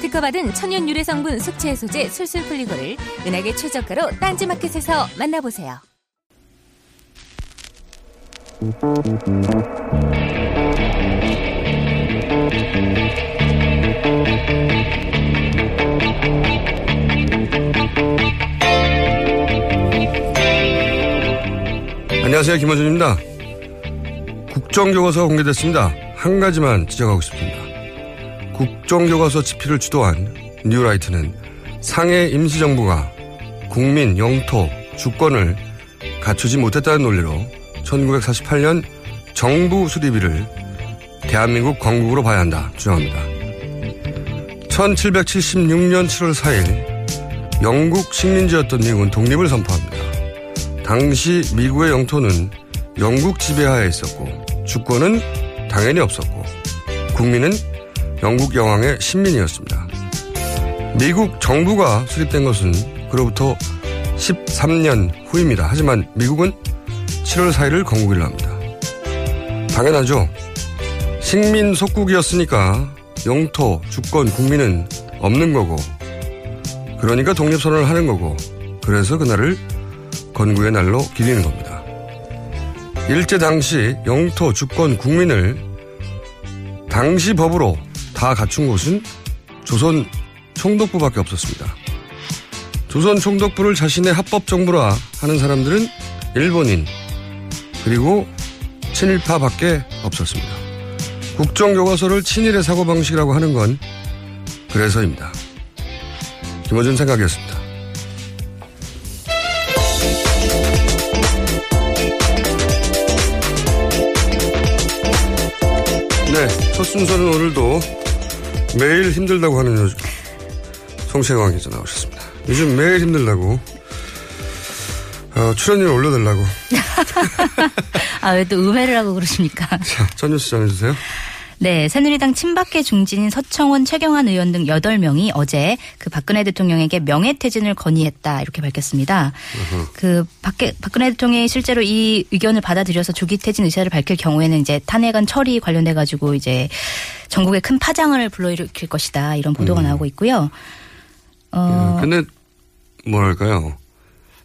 특허받은 천연 유래 성분 숙취 해소제 술술 풀리고를 은하계 최저가로 딴지마켓에서 만나보세요. 안녕하세요. 김호준입니다. 국정교과서가 공개됐습니다. 한 가지만 지적하고 싶습니다. 국정교과서 집필을 주도한 뉴라이트는 상해 임시정부가 국민 영토 주권을 갖추지 못했다는 논리로 1948년 정부 수립일을 대한민국 건국으로 봐야 한다 주장합니다. 1776년 7월 4일 영국 식민지였던 미국은 독립을 선포합니다. 당시 미국의 영토는 영국 지배하에 있었고 주권은 당연히 없었고 국민은 영국 여왕의 신민이었습니다. 미국 정부가 수립된 것은 그로부터 13년 후입니다. 하지만 미국은 7월 4일을 건국일로 합니다. 당연하죠. 식민 속국이었으니까 영토, 주권, 국민은 없는 거고 그러니까 독립선언을 하는 거고 그래서 그날을 건국의 날로 기리는 겁니다. 일제 당시 영토, 주권, 국민을 당시 법으로 다 갖춘 곳은 조선 총독부밖에 없었습니다. 조선 총독부를 자신의 합법 정부라 하는 사람들은 일본인 그리고 친일파밖에 없었습니다. 국정교과서를 친일의 사고방식이라고 하는 건 그래서입니다. 김어준 생각이었습니다. 네, 첫 순서는 오늘도 매일 힘들다고 하는 요즘 송채광 기자 나오셨습니다. 요즘 매일 힘들다고 어, 출연료를 올려달라고 아, 왜 또 음해를 하고 그러십니까? 자, 전 뉴스 전해주세요. 네, 새누리당 친박계 중진인 서청원, 최경환 의원 등 8명이 어제 그 박근혜 대통령에게 명예퇴진을 건의했다 이렇게 밝혔습니다. 그 박계, 박근혜 대통령이 실제로 이 의견을 받아들여서 조기 퇴진 의사를 밝힐 경우에는 이제 탄핵안 처리 관련돼 가지고 이제 전국에 큰 파장을 불러일으킬 것이다 이런 보도가 나오고 있고요. 어, 근데 뭐랄까요?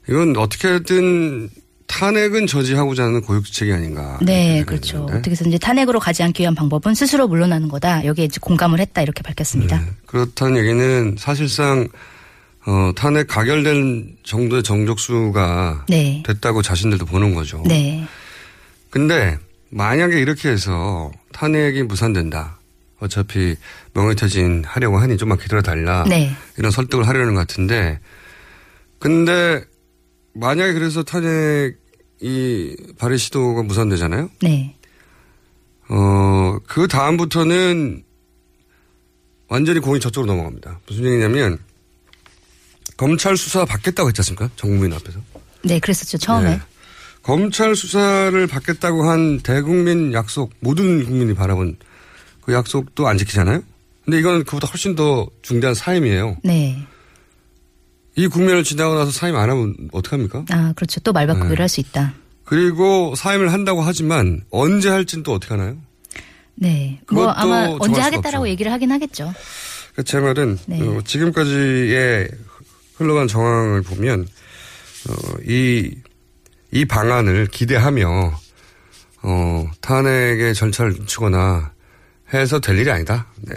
이건 어떻게든 탄핵은 저지하고자 하는 고육지책이 아닌가. 네, 그렇죠. 어떻게 해서 이제 탄핵으로 가지 않기 위한 방법은 스스로 물러나는 거다. 여기에 이제 공감을 했다 이렇게 밝혔습니다. 그렇다는 얘기는 사실상 어, 탄핵 가결된 정도의 정족수가 네. 됐다고 자신들도 보는 거죠. 네. 근데 만약에 이렇게 해서 탄핵이 무산된다. 어차피 명예퇴진 하려고 하니 좀만 기다려달라. 네. 이런 설득을 하려는 것 같은데 근데 만약에 그래서 탄핵 이이 발의 시도가 무산되잖아요. 네. 어, 그 다음부터는 완전히 공이 저쪽으로 넘어갑니다. 무슨 얘기냐면 검찰 수사 받겠다고 했지 않습니까? 정국민 앞에서. 네, 그랬었죠. 처음에. 네. 검찰 수사를 받겠다고 한 대국민 약속, 모든 국민이 바라본 그 약속도 안 지키잖아요? 근데 이건 그보다 훨씬 더 중대한 사임이에요. 네. 이 국면을 지나고 나서 사임 안 하면 어떡합니까? 아, 그렇죠. 또 말바꾸기를 네. 할수 있다. 그리고 사임을 한다고 하지만 언제 할지는 또 어떻게 하나요? 네. 뭐 아마 언제 하겠다라고 없죠. 얘기를 하긴 하겠죠. 그제 말은 네. 어, 지금까지의 흘러간 정황을 보면 어, 이, 이 방안을 기대하며 어, 탄핵의 절차를 늦추거나 해서 될 일이 아니다. 네.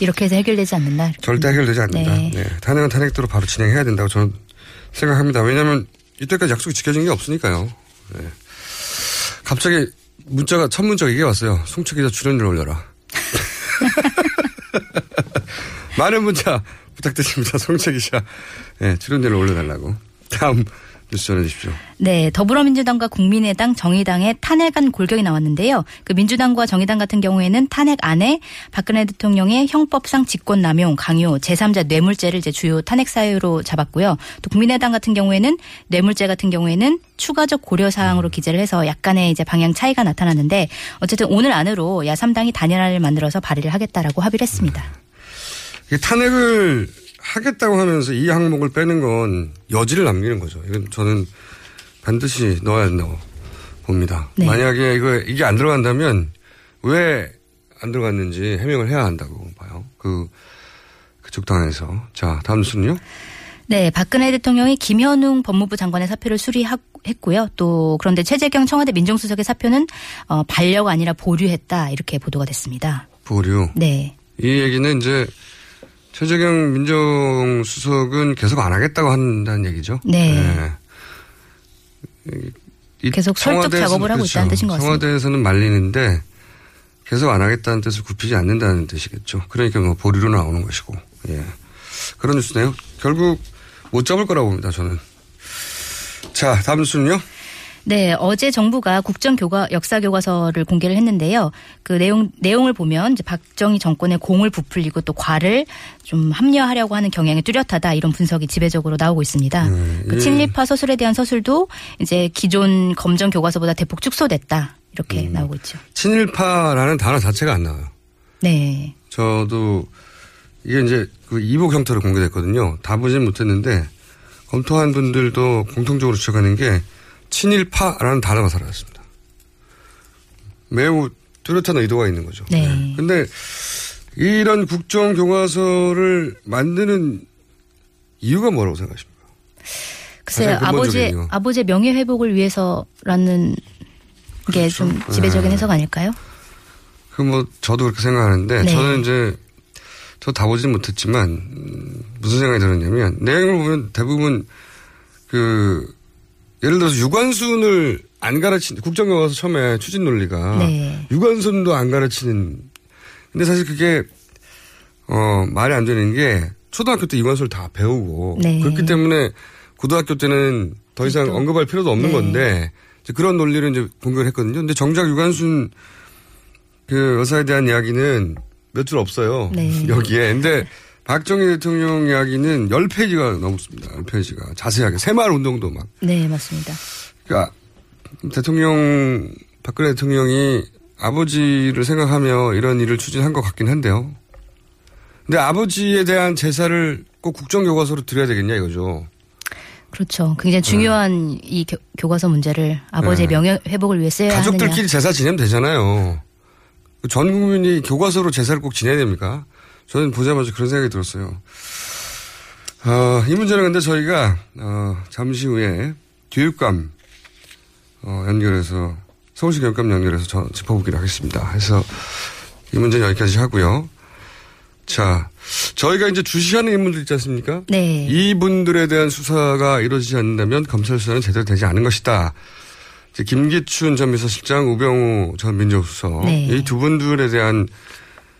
이렇게 해서 해결되지 않는다. 절대 해결되지 않는다. 네. 네. 탄핵은 탄핵대로 바로 진행해야 된다고 저는 생각합니다. 왜냐하면 이때까지 약속이 지켜진 게 없으니까요. 네. 갑자기 문자가 첫 문자가 이게 왔어요. 송채 기자 출연료를 올려라. 많은 문자 부탁드립니다. 송채 기자 네, 출연료를 올려달라고. 다음 뉴스 전해주십시오. 네, 더불어민주당과 국민의당, 정의당의 탄핵안 골격이 나왔는데요. 그 민주당과 정의당 같은 경우에는 탄핵 안에 박근혜 대통령의 형법상 직권 남용, 강요, 제3자 뇌물죄를 이제 주요 탄핵 사유로 잡았고요. 또 국민의당 같은 경우에는 뇌물죄 같은 경우에는 추가적 고려 사항으로 기재를 해서 약간의 이제 방향 차이가 나타났는데 어쨌든 오늘 안으로 야3당이 단일화를 만들어서 발의를 하겠다라고 합의를 했습니다. 탄핵을 하겠다고 하면서 이 항목을 빼는 건 여지를 남기는 거죠. 이건 저는 반드시 넣어야 된다고 봅니다. 네. 만약에 이거 이게 안 들어간다면 왜 안 들어갔는지 해명을 해야 한다고 봐요. 그 그쪽 당에서 자 다음 순요. 네, 박근혜 대통령이 김현웅 법무부 장관의 사표를 수리했고요. 또 그런데 최재경 청와대 민정수석의 사표는 어, 반려가 아니라 보류했다 이렇게 보도가 됐습니다. 보류. 네, 이 얘기는 이제 최재경 민정수석은 계속 안 하겠다고 한다는 얘기죠. 네. 이- 이 계속 설득 작업을 하고 그렇죠. 있다는 뜻인 것 같습니다. 청와대에서는 말리는데 계속 안 하겠다는 뜻을 굽히지 않는다는 뜻이겠죠. 그러니까 뭐 보리로 나오는 것이고. 예. 그런 뉴스네요. 결국 못 잡을 거라고 봅니다, 저는. 자, 다음 뉴스는요? 네, 어제 정부가 국정 교과 역사 교과서를 공개를 했는데요. 그 내용 내용을 보면 이제 박정희 정권의 공을 부풀리고 또 과를 좀 합리화하려고 하는 경향이 뚜렷하다 이런 분석이 지배적으로 나오고 있습니다. 그 예. 친일파 서술에 대한 서술도 이제 기존 검정 교과서보다 대폭 축소됐다 이렇게 음. 나오고 있죠. 친일파라는 단어 자체가 안 나와요. 네, 저도 이게 이제 그 이복 형태로 공개됐거든요. 다 보진 못했는데 검토한 분들도 공통적으로 지적하는 게 친일파라는 단어가 사라졌습니다. 매우 뚜렷한 의도가 있는 거죠. 네. 근데 이런 국정 교과서를 만드는 이유가 뭐라고 생각하십니까? 글쎄요 이유. 아버지의 명예 회복을 위해서라는 게좀 그렇죠. 지배적인 네. 해석 아닐까요? 그 뭐 저도 그렇게 생각하는데 네. 저는 이제 저 다 보지는 못했지만 음, 무슨 생각이 들었냐면 내용을 보면 대부분 그 예를 들어서 유관순을 안 가르친 국정교과서 처음에 추진 논리가 네. 유관순도 안 가르치는 근데 사실 그게 어 말이 안 되는 게 초등학교 때 유관순을 다 배우고 네. 그렇기 때문에 고등학교 때는 더 이상 언급할 필요도 없는 네. 건데 이제 그런 논리를 이제 공격을 했거든요. 근데 정작 유관순 그 여사에 대한 이야기는 몇 줄 없어요. 네. 여기에. 근데 박정희 대통령 이야기는 10페이지가 넘습니다. 10페이지가. 자세하게. 새마을 운동도 막. 네, 맞습니다. 그러니까 대통령, 박근혜 대통령이 아버지를 생각하며 이런 일을 추진한 것 같긴 한데요. 근데 아버지에 대한 제사를 꼭 국정교과서로 드려야 되겠냐 이거죠. 그렇죠. 굉장히 중요한 이 교, 교과서 문제를 아버지의 네. 명예 회복을 위해 써야 하느냐. 가족들끼리 제사 지내면 되잖아요. 전 국민이 교과서로 제사를 꼭 지내야 됩니까? 저는 보자마자 그런 생각이 들었어요. 어, 이 문제는 근데 저희가 어, 잠시 후에 교육감 어, 연결해서 서울시 교육감 연결해서 저, 짚어보기로 하겠습니다. 해서 이 문제는 여기까지 하고요. 자, 저희가 이제 주시하는 인물들 있지 않습니까? 네. 이분들에 대한 수사가 이루어지지 않는다면 검찰 수사는 제대로 되지 않은 것이다. 김기춘 전 비서실장, 우병우 전 민정수석 네. 이두 분들에 대한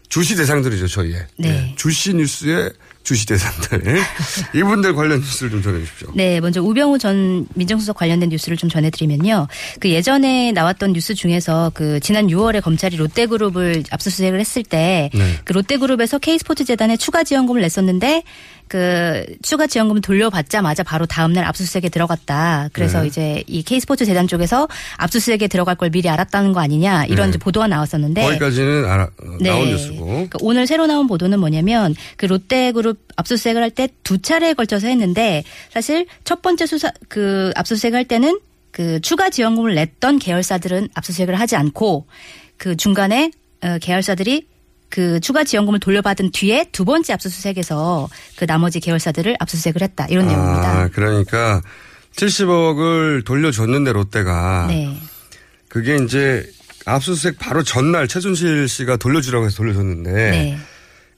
주시 대상들이죠 저희의 네. 주시 뉴스의 주시 대상들 이분들 관련 뉴스를 좀 전해주십시오. 네, 먼저 우병우 전 민정수석 관련된 뉴스를 좀 전해드리면요. 그 예전에 나왔던 뉴스 중에서 그 지난 6월에 검찰이 롯데그룹을 압수수색을 했을 때그 네. 롯데그룹에서 K스포츠 재단에 추가 지원금을 냈었는데 그 추가 지원금 돌려받자마자 바로 다음날 압수수색에 들어갔다. 그래서 네. 이제 이 K스포츠 재단 쪽에서 압수수색에 들어갈 걸 미리 알았다는 거 아니냐 이런 네. 보도가 나왔었는데 거기까지는 알아, 어, 나온 뉴스고. 그러니까 오늘 새로 나온 보도는 뭐냐면 그 롯데그룹 압수수색을 할 때 두 차례에 걸쳐서 했는데 사실 첫 번째 수사 그 압수수색을 할 때는 그 추가 지원금을 냈던 계열사들은 압수수색을 하지 않고 그 중간에 어, 계열사들이 그 추가 지원금을 돌려받은 뒤에 두 번째 압수수색에서 그 나머지 계열사들을 압수수색을 했다 이런 내용입니다. 아, 그러니까 70억을 돌려줬는데 롯데가 네. 그게 이제 압수수색 바로 전날 최순실 씨가 돌려주라고 해서 돌려줬는데 네.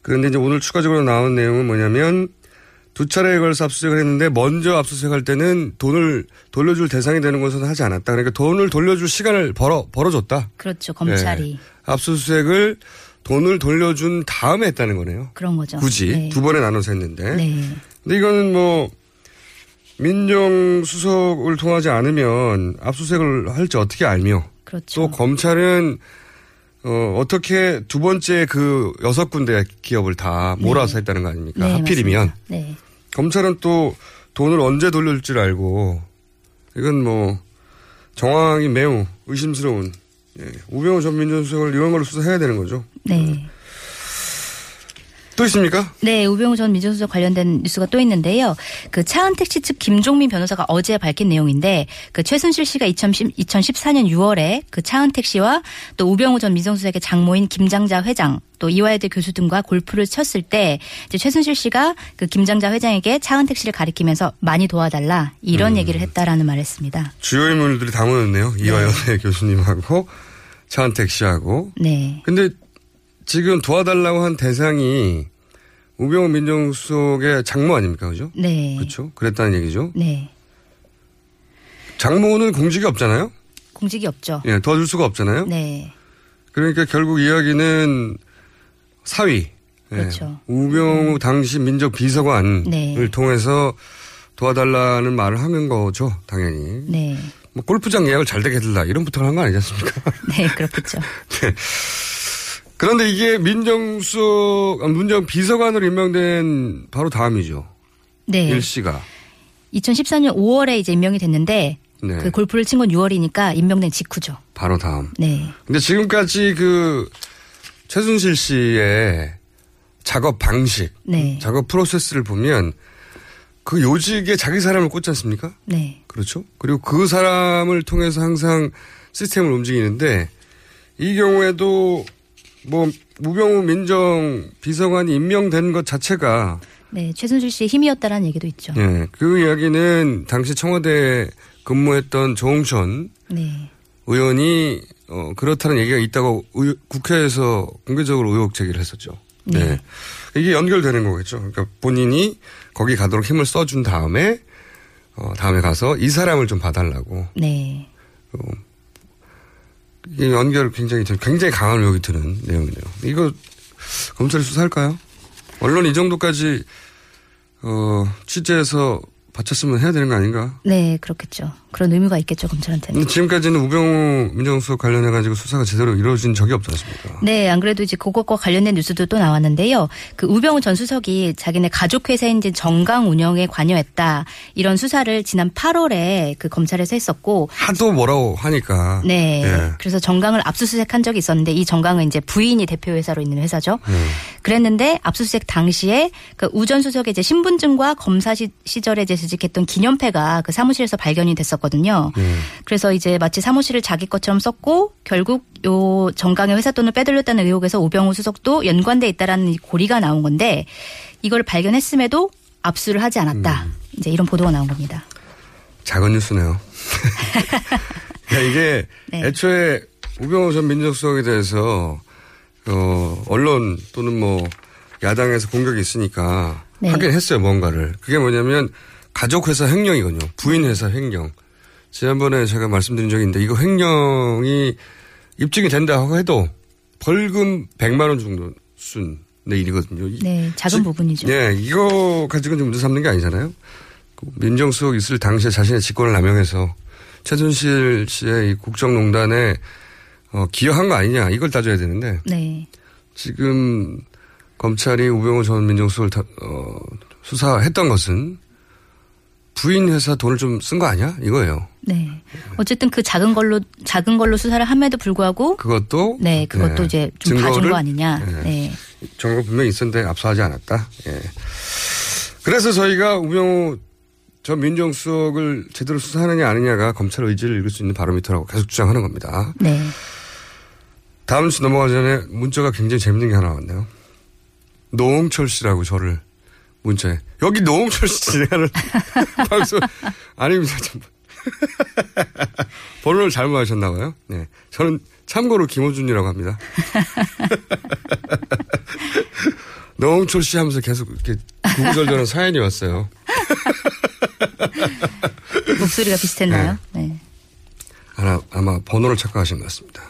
그런데 이제 오늘 추가적으로 나온 내용은 뭐냐면 두 차례에 걸쳐서 압수수색을 했는데 먼저 압수수색할 때는 돈을 돌려줄 대상이 되는 것은 하지 않았다. 그러니까 돈을 돌려줄 시간을 벌어 벌어줬다. 그렇죠. 검찰이 네. 압수수색을 돈을 돌려준 다음에 했다는 거네요. 그런 거죠. 굳이 네. 두 번에 나눠서 했는데. 네. 근데 이거는 뭐 민정수석을 통하지 않으면 압수수색을 할지 어떻게 알며 그렇죠. 또 검찰은 어, 어떻게 두 번째 그 여섯 군데 기업을 다 몰아서 했다는 거 아닙니까? 네, 하필이면. 네. 검찰은 또 돈을 언제 돌려줄 줄 알고 이건 뭐 정황이 매우 의심스러운 예, 우병우 전 민정수석을 이런 걸로 수사해야 되는 거죠. 네. 또 있습니까? 네, 우병우 전 민정수석 관련된 뉴스가 또 있는데요. 그 차은택 씨 측 김종민 변호사가 어제 밝힌 내용인데 그 최순실 씨가 2010, 2014년 6월에 그 차은택 씨와 또 우병우 전 민정수석의 장모인 김장자 회장 또 이화여대 교수 등과 골프를 쳤을 때 이제 최순실 씨가 그 김장자 회장에게 차은택 씨를 가리키면서 많이 도와달라 이런 음. 얘기를 했다라는 말을 했습니다. 주요 인물들이 다 모였네요. 이화여대 교수님하고 차은택 씨하고. 네. 근데 지금 도와달라고 한 대상이 우병우 민정수석의 장모 아닙니까? 그죠? 네. 그렇죠. 그랬다는 얘기죠. 네. 장모는 공직이 없잖아요. 공직이 없죠. 예, 도와줄 수가 없잖아요. 네. 그러니까 결국 이야기는 사위. 예, 그렇죠. 우병우 당시 민적 비서관을 네. 통해서 도와달라는 말을 하는 거죠. 당연히. 네. 뭐 골프장 예약을 잘 되게 해달라 이런 부탁을 한 거 아니지 않습니까? 네, 그렇겠죠. 네. 그런데 이게 민정수석, 아, 민정 비서관으로 임명된 바로 다음이죠. 네. 일 씨가. 2014년 5월에 이제 임명이 됐는데 네. 그 골프를 친 건 6월이니까 임명된 직후죠. 바로 다음. 네. 근데 지금까지 그 최순실 씨의 작업 방식, 네. 작업 프로세스를 보면 그 요직에 자기 사람을 꽂지 않습니까? 네. 그렇죠. 그리고 그 사람을 통해서 항상 시스템을 움직이는데 이 경우에도 뭐 무병우 민정 비서관이 임명된 것 자체가 네. 최순실 씨의 힘이었다라는 얘기도 있죠. 예, 그 이야기는 당시 청와대 근무했던 조홍천 네. 의원이 어, 그렇다는 얘기가 있다고 의- 국회에서 공개적으로 의혹 제기를 했었죠. 네. 이게 연결되는 거겠죠. 그러니까 본인이 거기 가도록 힘을 써준 다음에 어, 다음에 가서 이 사람을 좀 봐달라고. 네. 이게 연결 굉장히 굉장히 강한 의혹이 드는 내용이네요. 이거 검찰이 수사할까요? 언론 이 정도까지 어, 취재해서 바쳤으면 해야 되는 거 아닌가? 네, 그렇겠죠. 그런 의무가 있겠죠, 검찰한테는. 근데 지금까지는 우병우 민정수석 관련해 가지고 수사가 제대로 이루어진 적이 없지 않습니까? 네, 안 그래도 이제 그것과 관련된 뉴스도 또 나왔는데요. 그 우병우 전 수석이 자기네 가족 회사인 정강 운영에 관여했다. 이런 수사를 지난 8월에 그 검찰에서 했었고 하도 뭐라고 하니까. 네. 예. 그래서 정강을 압수수색한 적이 있었는데 이 정강은 이제 부인이 대표 회사로 있는 회사죠. 네. 그랬는데 압수수색 당시에 그 우전 수석의 이제 신분증과 검사 시, 시절에 이제 재직했던 기념패가 그 사무실에서 발견이 됐었 거든요. 네. 그래서 이제 마치 사무실을 자기 것처럼 썼고 결국 요 정강의 회사 돈을 빼돌렸다는 의혹에서 우병우 수석도 연관돼 있다라는 이 고리가 나온 건데 이걸 발견했음에도 압수를 하지 않았다. 음. 이제 이런 보도가 나온 겁니다. 작은 뉴스네요. 그러니까 이게 네. 애초에 우병우 전 민정수석에 대해서 어, 언론 또는 뭐 야당에서 공격이 있으니까 네. 하긴 했어요 뭔가를. 그게 뭐냐면 가족회사 횡령이거든요. 부인회사 횡령. 지난번에 제가 말씀드린 적이 있는데 이거 횡령이 입증이 된다고 해도 벌금 100만 원 정도 순 일이거든요. 이- 네, 작은 부분이죠. 네, 이거 가지고 좀 문제 삼는 게 아니잖아요. 그 민정수석 있을 당시에 자신의 직권을 남용해서 최순실 씨의 이 국정농단에 어, 기여한 거 아니냐 이걸 따져야 되는데 네. 지금 검찰이 우병우 전 민정수석을 다- 어, 수사했던 것은 부인 회사 돈을 좀 쓴 거 아니야? 이거예요. 네. 어쨌든 그 작은 걸로 작은 걸로 수사를 함에도 불구하고 그것도 네, 그것도 네. 이제 좀 봐준 증거를- 거 아니냐. 네. 네. 정보가 분명히 있었는데 압수하지 않았다. 예. 그래서 저희가 우병우 전 민정수석을 제대로 수사하느냐 아니냐가 검찰 의지를 읽을 수 있는 바로미터라고 계속 주장하는 겁니다. 네. 다음 주 넘어가기 전에 문자가 굉장히 재밌는 게 하나 왔네요. 노홍철 씨라고 저를 문자에 여기 노홍철 씨 진행하는 방송 아닙니다. 참. 번호를 잘못 하셨나 봐요. 네. 저는 참고로 김호준이라고 합니다. 노홍철 씨 하면서 계속 이렇게 구구절절한 사연이 왔어요. 목소리가 비슷했나요? 네. 아마, 아마 번호를 착각하신 것 같습니다.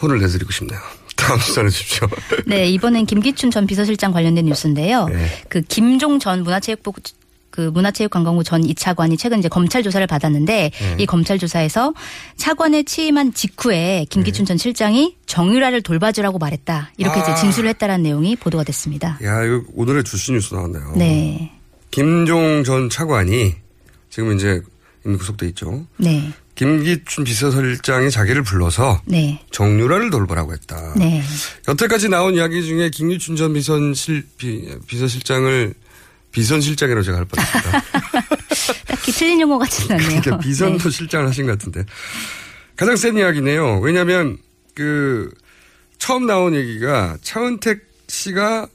혼을 내드리고 싶네요. 다음 주 전해 주십시오. 네, 이번엔 김기춘 전 비서실장 관련된 뉴스인데요. 네. 그 김종 전 문화체육부 그 문화체육관광부 전 이차관이 최근 이제 검찰 조사를 받았는데 네. 이 검찰 조사에서 차관에 취임한 직후에 김기춘 전 실장이 정유라를 돌봐주라고 말했다 이렇게 아. 이제 진술을 했다라는 내용이 보도가 됐습니다. 야, 이거 오늘의 주시 뉴스 나왔네요. 네, 김종 전 차관이 지금 이제 이미 구속돼 있죠. 네, 김기춘 비서실장이 자기를 불러서 네, 정유라를 돌보라고 했다. 네. 여태까지 나온 이야기 중에 김기춘 전 비선실, 비, 비서실장을 비선실장이라고 제가 할 뻔했습니다. 딱히 틀린 용어 같지는 않네요. 그러니까 비선도 네. 실장을 하신 것 같은데. 가장 센 이야기네요. 왜냐하면 그 처음 나온 얘기가 차은택 씨가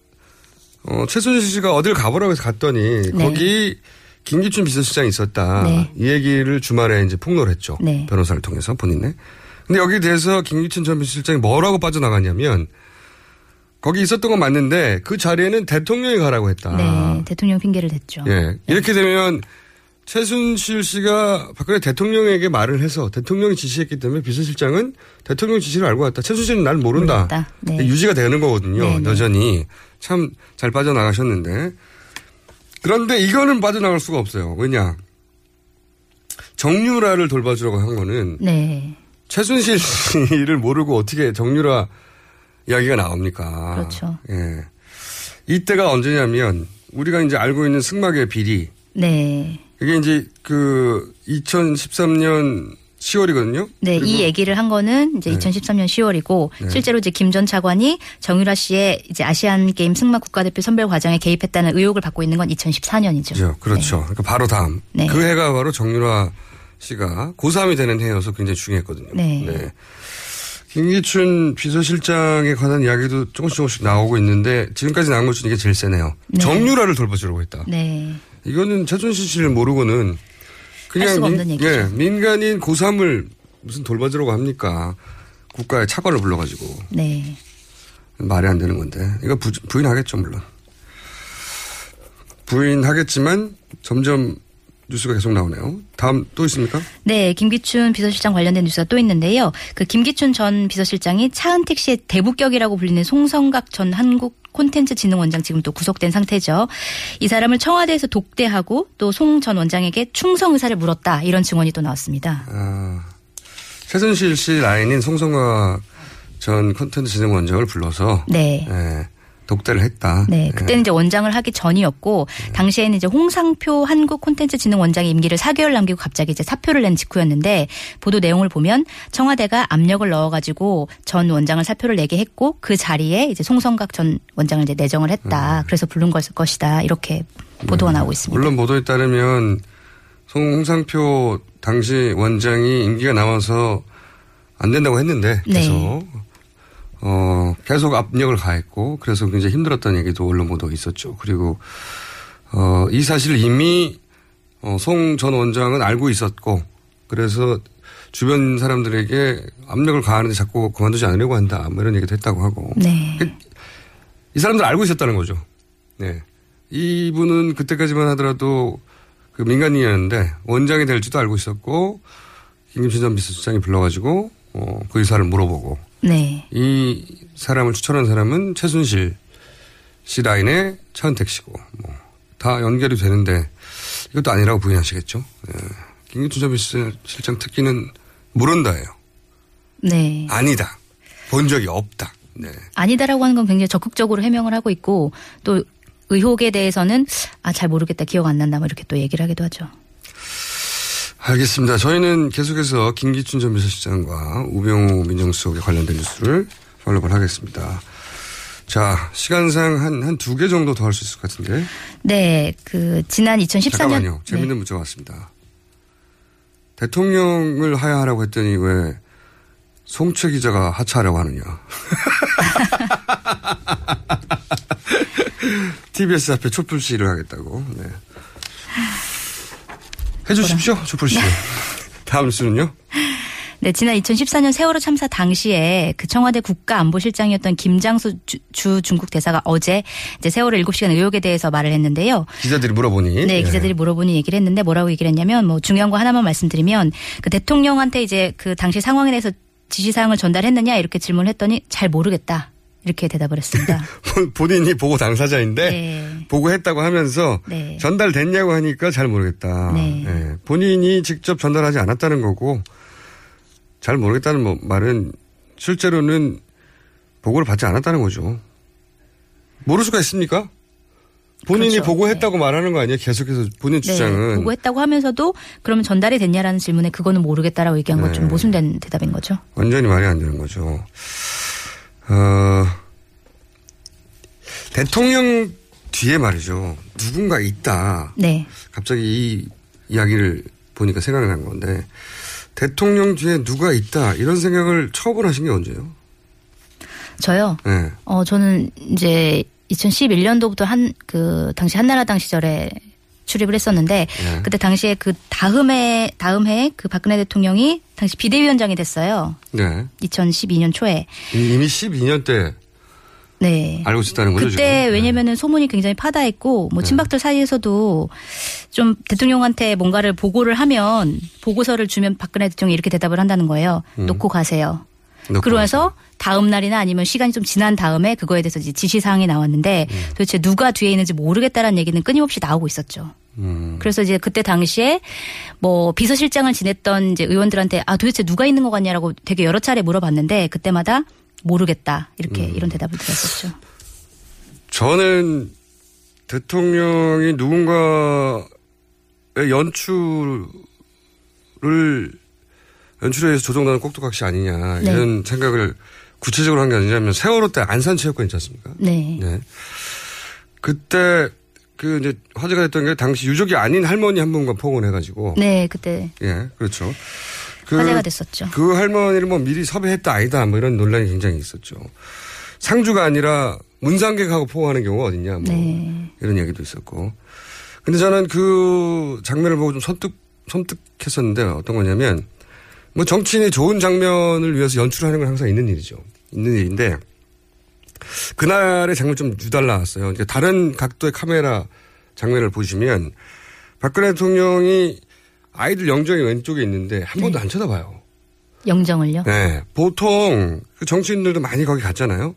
어, 최순실 씨가 어딜 가보라고 해서 갔더니 네. 거기 김기춘 비서실장이 있었다. 네. 이 얘기를 주말에 이제 폭로를 했죠. 네. 변호사를 통해서 본인네. 근데 여기에 대해서 김기춘 전 비서실장이 뭐라고 빠져나갔냐면 거기 있었던 건 맞는데 그 자리에는 대통령이 가라고 했다. 네, 대통령 핑계를 댔죠. 예. 이렇게 되면 최순실 씨가 박근혜 대통령에게 말을 해서 대통령이 지시했기 때문에 비서실장은 대통령 지시를 알고 왔다. 최순실은 날 모른다. 몰랐다. 네. 유지가 되는 거거든요. 네, 네. 여전히. 참 잘 빠져나가셨는데. 그런데 이거는 빠져나갈 수가 없어요. 왜냐. 정유라를 돌봐주라고 한 거는 네, 최순실 씨를 모르고 어떻게 정유라 이야기가 나옵니까? 그렇죠. 예. 이때가 언제냐면 우리가 이제 알고 있는 승막의 비리 네. 이게 이제 그 2013년 10월이거든요. 네, 이 얘기를 한 거는 이제 2013년 10월이고 네. 실제로 이제 김 전 차관이 정유라 씨의 이제 아시안 게임 승마 국가대표 선별 과정에 개입했다는 의혹을 받고 있는 건 2014년이죠. 그렇죠. 그렇죠. 그러니까 바로 다음. 네. 그 해가 바로 정유라 씨가 고3이 되는 해여서 굉장히 중요했거든요. 네. 김기춘 비서실장에 관한 이야기도 조금씩 조금씩 나오고 있는데 지금까지 나온 것 중에 이게 제일 세네요. 네. 정유라를 돌봐주려고 했다. 네. 이거는 최순실 씨를 모르고는 그냥 할 수가 민, 없는 얘기죠. 예, 민간인 고3을 무슨 돌봐주려고 합니까? 국가의 차관을 불러가지고 네. 말이 안 되는 건데 이거 부, 부인하겠죠 물론 부인하겠지만 점점 뉴스가 계속 나오네요. 다음 또 있습니까? 네, 김기춘 비서실장 관련된 뉴스가 또 있는데요. 그 김기춘 전 비서실장이 차은택 씨의 대부격이라고 불리는 송성각 전 한국 콘텐츠 진흥원장 지금 또 구속된 상태죠. 이 사람을 청와대에서 독대하고 또 송 전 원장에게 충성 의사를 물었다 이런 증언이 또 나왔습니다. 아, 최순실 씨 라인인 송성각 전 컨텐츠 진흥원장을 불러서 네. 예, 독대를 했다. 네, 예. 그때는 이제 원장을 하기 전이었고 당시에는 이제 홍상표 한국 콘텐츠 진흥 원장의 임기를 4개월 남기고 갑자기 이제 사표를 낸 직후였는데 보도 내용을 보면 청와대가 압력을 넣어가지고 전 원장을 사표를 내게 했고 그 자리에 이제 송성각 전 원장을 이제 내정을 했다. 그래서 부른 것- 것이다. 이렇게 보도가 나오고 있습니다. 음. 물론 보도에 따르면 송상표 당시 원장이 임기가 남아서 안 된다고 했는데 네. 계속 어 계속 압력을 가했고 그래서 굉장히 힘들었다는 얘기도 언론 보도가 있었죠. 그리고 어 이 사실을 이미 어, 송 전 원장은 알고 있었고 그래서 주변 사람들에게 압력을 가하는데 자꾸 그만두지 않으려고 한다. 뭐 이런 얘기도 했다고 하고. 네. 이 사람들 알고 있었다는 거죠. 네. 이분은 그때까지만 하더라도 그 민간인이었는데 원장이 될지도 알고 있었고 김김신 전 비서실장이 불러가지고 어, 그 의사를 물어보고 네. 이 사람을 추천한 사람은 최순실 씨 라인의 차은택 씨고 뭐 다 연결이 되는데 이것도 아니라고 부인하시겠죠. 예. 김기춘 전 비서실장 특기는 모른다예요. 네. 아니다. 본 적이 없다. 네. 아니다라고 하는 건 굉장히 적극적으로 해명을 하고 있고 또 의혹에 대해서는 아 잘 모르겠다 기억 안 난다 뭐 이렇게 또 얘기를 하기도 하죠. 알겠습니다. 저희는 계속해서 김기춘 전 비서실장과 우병우 민정수석에 관련된 뉴스를 팔로우를 하겠습니다. 자, 시간상 한, 한 두 개 정도 더 할 수 있을 것 같은데. 네, 그 지난 2014년 잠깐만요. 재밌는 문자가 왔습니다. 대통령을 하야하라고 했더니 왜 송채 기자가 하차하라고 하느냐. TBS 앞에 촛불 시위를 하겠다고. 네. 해주십시오, 촛불 시위. 다음 수는요? 네, 지난 2014년 세월호 참사 당시에 그 청와대 국가안보실장이었던 김장수 주, 주 중국 대사가 어제 이제 세월호 7시간 의혹에 대해서 말을 했는데요. 기자들이 물어보니. 네, 기자들이 예. 물어보니 얘기를 했는데 뭐라고 얘기를 했냐면 뭐 중요한 거 하나만 말씀드리면 그 대통령한테 이제 그 당시 상황에 대해서 지시사항을 전달했느냐 이렇게 질문을 했더니 잘 모르겠다. 이렇게 대답을 했습니다. 본인이 보고 당사자인데 네. 보고했다고 하면서 네. 전달됐냐고 하니까 잘 모르겠다. 네. 예. 본인이 직접 전달하지 않았다는 거고 잘 모르겠다는 뭐 말은 실제로는 보고를 받지 않았다는 거죠. 모를 수가 있습니까? 본인이 그렇죠. 보고했다고 말하는 거 아니에요? 계속해서 본인 주장은. 네, 보고했다고 하면서도 그러면 전달이 됐냐라는 질문에 그거는 모르겠다라고 얘기한 건좀 네. 모순된 대답인 거죠. 완전히 말이 안 되는 거죠. 어, 대통령 뒤에 말이죠. 누군가 있다. 네. 갑자기 이 이야기를 보니까 생각난 건데 대통령 뒤에 누가 있다 이런 생각을 처음 하신 게 언제요? 저요. 네. 어, 저는 이제 2011년도부터 한, 그, 당시 한나라당 시절에 출입을 했었는데, 네. 그때 당시에 그 다음에, 다음 해에 그 박근혜 대통령이 당시 비대위원장이 됐어요. 네. 2012년 초에. 이미 12년 때 네. 알고 있었다는 거죠. 그때 지금? 왜냐면은 소문이 굉장히 파다했고 뭐 네. 친박들 사이에서도 좀 대통령한테 뭔가를 보고를 하면 보고서를 주면 박근혜 대통령이 이렇게 대답을 한다는 거예요. 음. 놓고 가세요. 그러면서 다음 날이나 아니면 시간이 좀 지난 다음에 그거에 대해서 이제 지시사항이 나왔는데 음. 도대체 누가 뒤에 있는지 모르겠다라는 얘기는 끊임없이 나오고 있었죠. 음. 그래서 이제 그때 당시에 뭐 비서실장을 지냈던 이제 의원들한테 아 도대체 누가 있는 것 같냐라고 되게 여러 차례 물어봤는데 그때마다 모르겠다 이렇게 음. 이런 대답을 들었었죠. 저는 대통령이 누군가의 연출을 연출에 의해서 조정당한 꼭두각시 아니냐 네. 이런 생각을 구체적으로 한 게 아니냐면 세월호 때 안산 체육관 있지 않습니까? 네. 네. 그때 그 이제 화제가 됐던 게 당시 유족이 아닌 할머니 한 분과 폭언해가지고 네, 그때 예 그렇죠. 그, 화제가 됐었죠. 그 할머니를 뭐 미리 섭외했다 아니다 뭐 이런 논란이 굉장히 있었죠. 상주가 아니라 문상객하고 포옹하는 경우가 어딨냐 뭐 네. 이런 얘기도 있었고. 근데 저는 그 장면을 보고 좀 선뜻 섬뜩했었는데 어떤 거냐면 뭐 정치인이 좋은 장면을 위해서 연출하는 건 항상 있는 일이죠. 있는 일인데 그날의 장면 좀 유달 나왔어요. 이제 다른 각도의 카메라 장면을 보시면 박근혜 대통령이 아이들 영정이 왼쪽에 있는데 한 번도 안 쳐다봐요. 영정을요? 네. 보통 그 정치인들도 많이 거기 갔잖아요.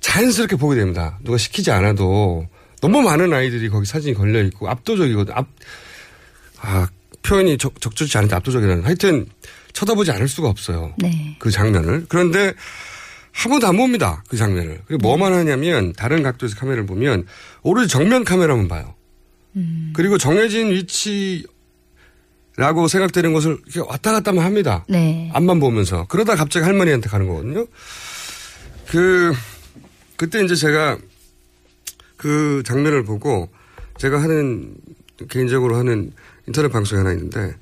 자연스럽게 보게 됩니다. 누가 시키지 않아도 너무 많은 아이들이 거기 사진이 걸려 있고 압도적이거든. 압, 아, 표현이 적, 적절치 않은데 압도적이라는. 하여튼 쳐다보지 않을 수가 없어요. 네. 그 장면을. 그런데 한 번도 안 봅니다. 그 장면을. 그리고 뭐만 하냐면 다른 각도에서 카메라를 보면 오로지 정면 카메라만 봐요. 음. 그리고 정해진 위치라고 생각되는 것을 이렇게 왔다 갔다 만 합니다. 네. 앞만 보면서. 그러다 갑자기 할머니한테 가는 거거든요. 그, 그때 이제 제가 그 장면을 보고 제가 하는, 개인적으로 하는 인터넷 방송이 하나 있는데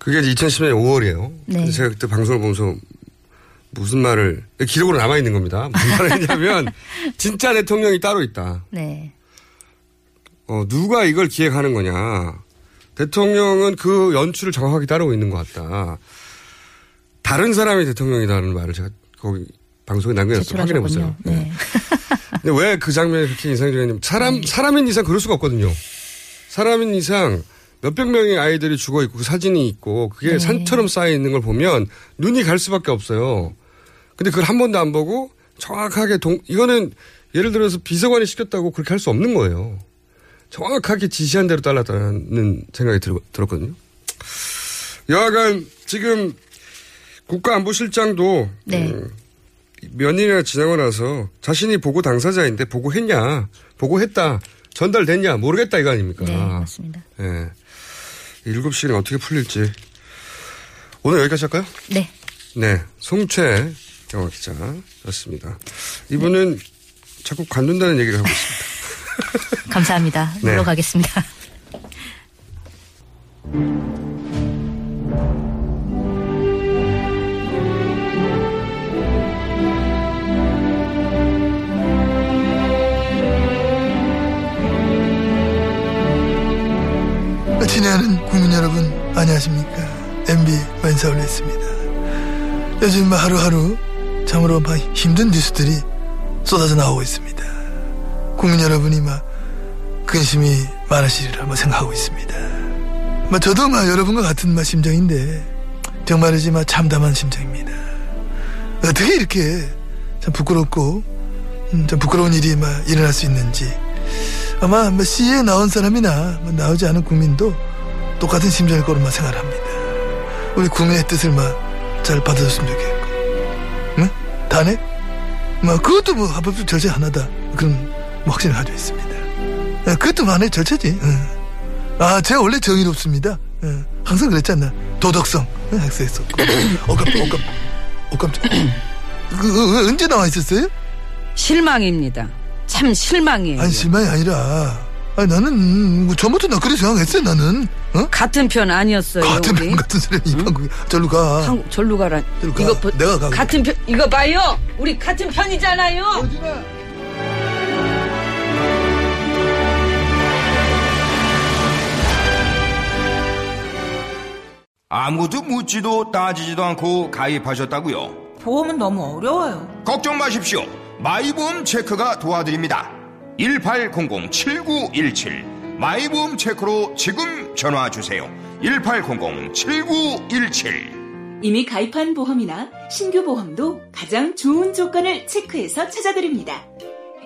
그게 이제 2010년 5월이에요. 네. 제가 그때 방송을 보면서 무슨 말을, 기록으로 남아 있는 겁니다. 무슨 말을 했냐면 진짜 대통령이 따로 있다. 네. 어, 누가 이걸 기획하는 거냐. 대통령은 그 연출을 정확하게 따르고 있는 것 같다. 다른 사람이 대통령이다라는 말을 제가 거기 방송에 남겨놨어요. 확인해 보세요. 제출하셨군요. 네. 근데 왜 그 장면이 그렇게 인상적이냐면 사람, 사람인 이상 그럴 수가 없거든요. 사람인 이상 몇백 명의 아이들이 죽어 있고 그 사진이 있고 그게 네. 산처럼 쌓여 있는 걸 보면 눈이 갈 수밖에 없어요. 근데 그걸 한 번도 안 보고 정확하게 동, 이거는 예를 들어서 비서관이 시켰다고 그렇게 할 수 없는 거예요. 정확하게 지시한 대로 따랐다는 생각이 들, 들었거든요. 여하간 지금 국가안보실장도 네. 음, 몇 년이나 지나고 나서 자신이 보고 당사자인데 보고했냐, 보고했다, 전달됐냐 모르겠다 이거 아닙니까? 네, 맞습니다. 예. 7시는 어떻게 풀릴지. 오늘 여기까지 할까요? 네. 네. 송채 영화 기자였습니다. 이분은 자꾸 관둔다는 얘기를 하고 있습니다. 감사합니다. 네. 물러가겠습니다. 국민 여러분 안녕하십니까? MB 만사올렸습니다. 요즘 뭐 하루하루 참으로 막 힘든 뉴스들이 쏟아져 나오고 있습니다. 국민 여러분이 막 근심이 많으시리라 뭐 생각하고 있습니다. 뭐 저도 막 여러분과 같은 막 심정인데 정말이지 막 참담한 심정입니다. 어떻게 이렇게 참 부끄럽고 음, 참 부끄러운 일이 막 일어날 수 있는지 아마 뭐 시에 나온 사람이나 뭐 나오지 않은 국민도 똑같은 심정일 거로만 생각합니다. 우리 국민의 뜻을 막잘 받아줬으면 좋겠고, 응? 단핵? 뭐 그것도 뭐 합법적 절차 하나다. 그런 뭐 확신을 가지고 있습니다. 어, 그것도 뭐 하나의 절차지. 응. 아, 제가 원래 정의롭습니다. 응. 항상 그랬잖아. 도덕성 응, 행사했었고. 어깜, 어깜, 어깜. 그, 그, 언제 나와 있었어요? 실망입니다. 참 실망이에요. 아니 실망이 아니라 아니 나는 뭐 처음부터 나 그렇게 생각했어요 나는 어? 같은 편 아니었어요. 같은 우리? 편 같은 사람이 이 방송에 절로 가 한국 절로 가라. 절로 가. 이거 보- 내가 가 같은 편 이거 봐요. 우리 같은 편이잖아요. 아무도 묻지도 따지지도 않고 가입하셨다고요? 보험은 너무 어려워요. 걱정 마십시오. 마이보험 체크가 도와드립니다. 1800-7917 마이보험 체크로 지금 전화 주세요. 1800-7917 이미 가입한 보험이나 신규 보험도 가장 좋은 조건을 체크해서 찾아드립니다.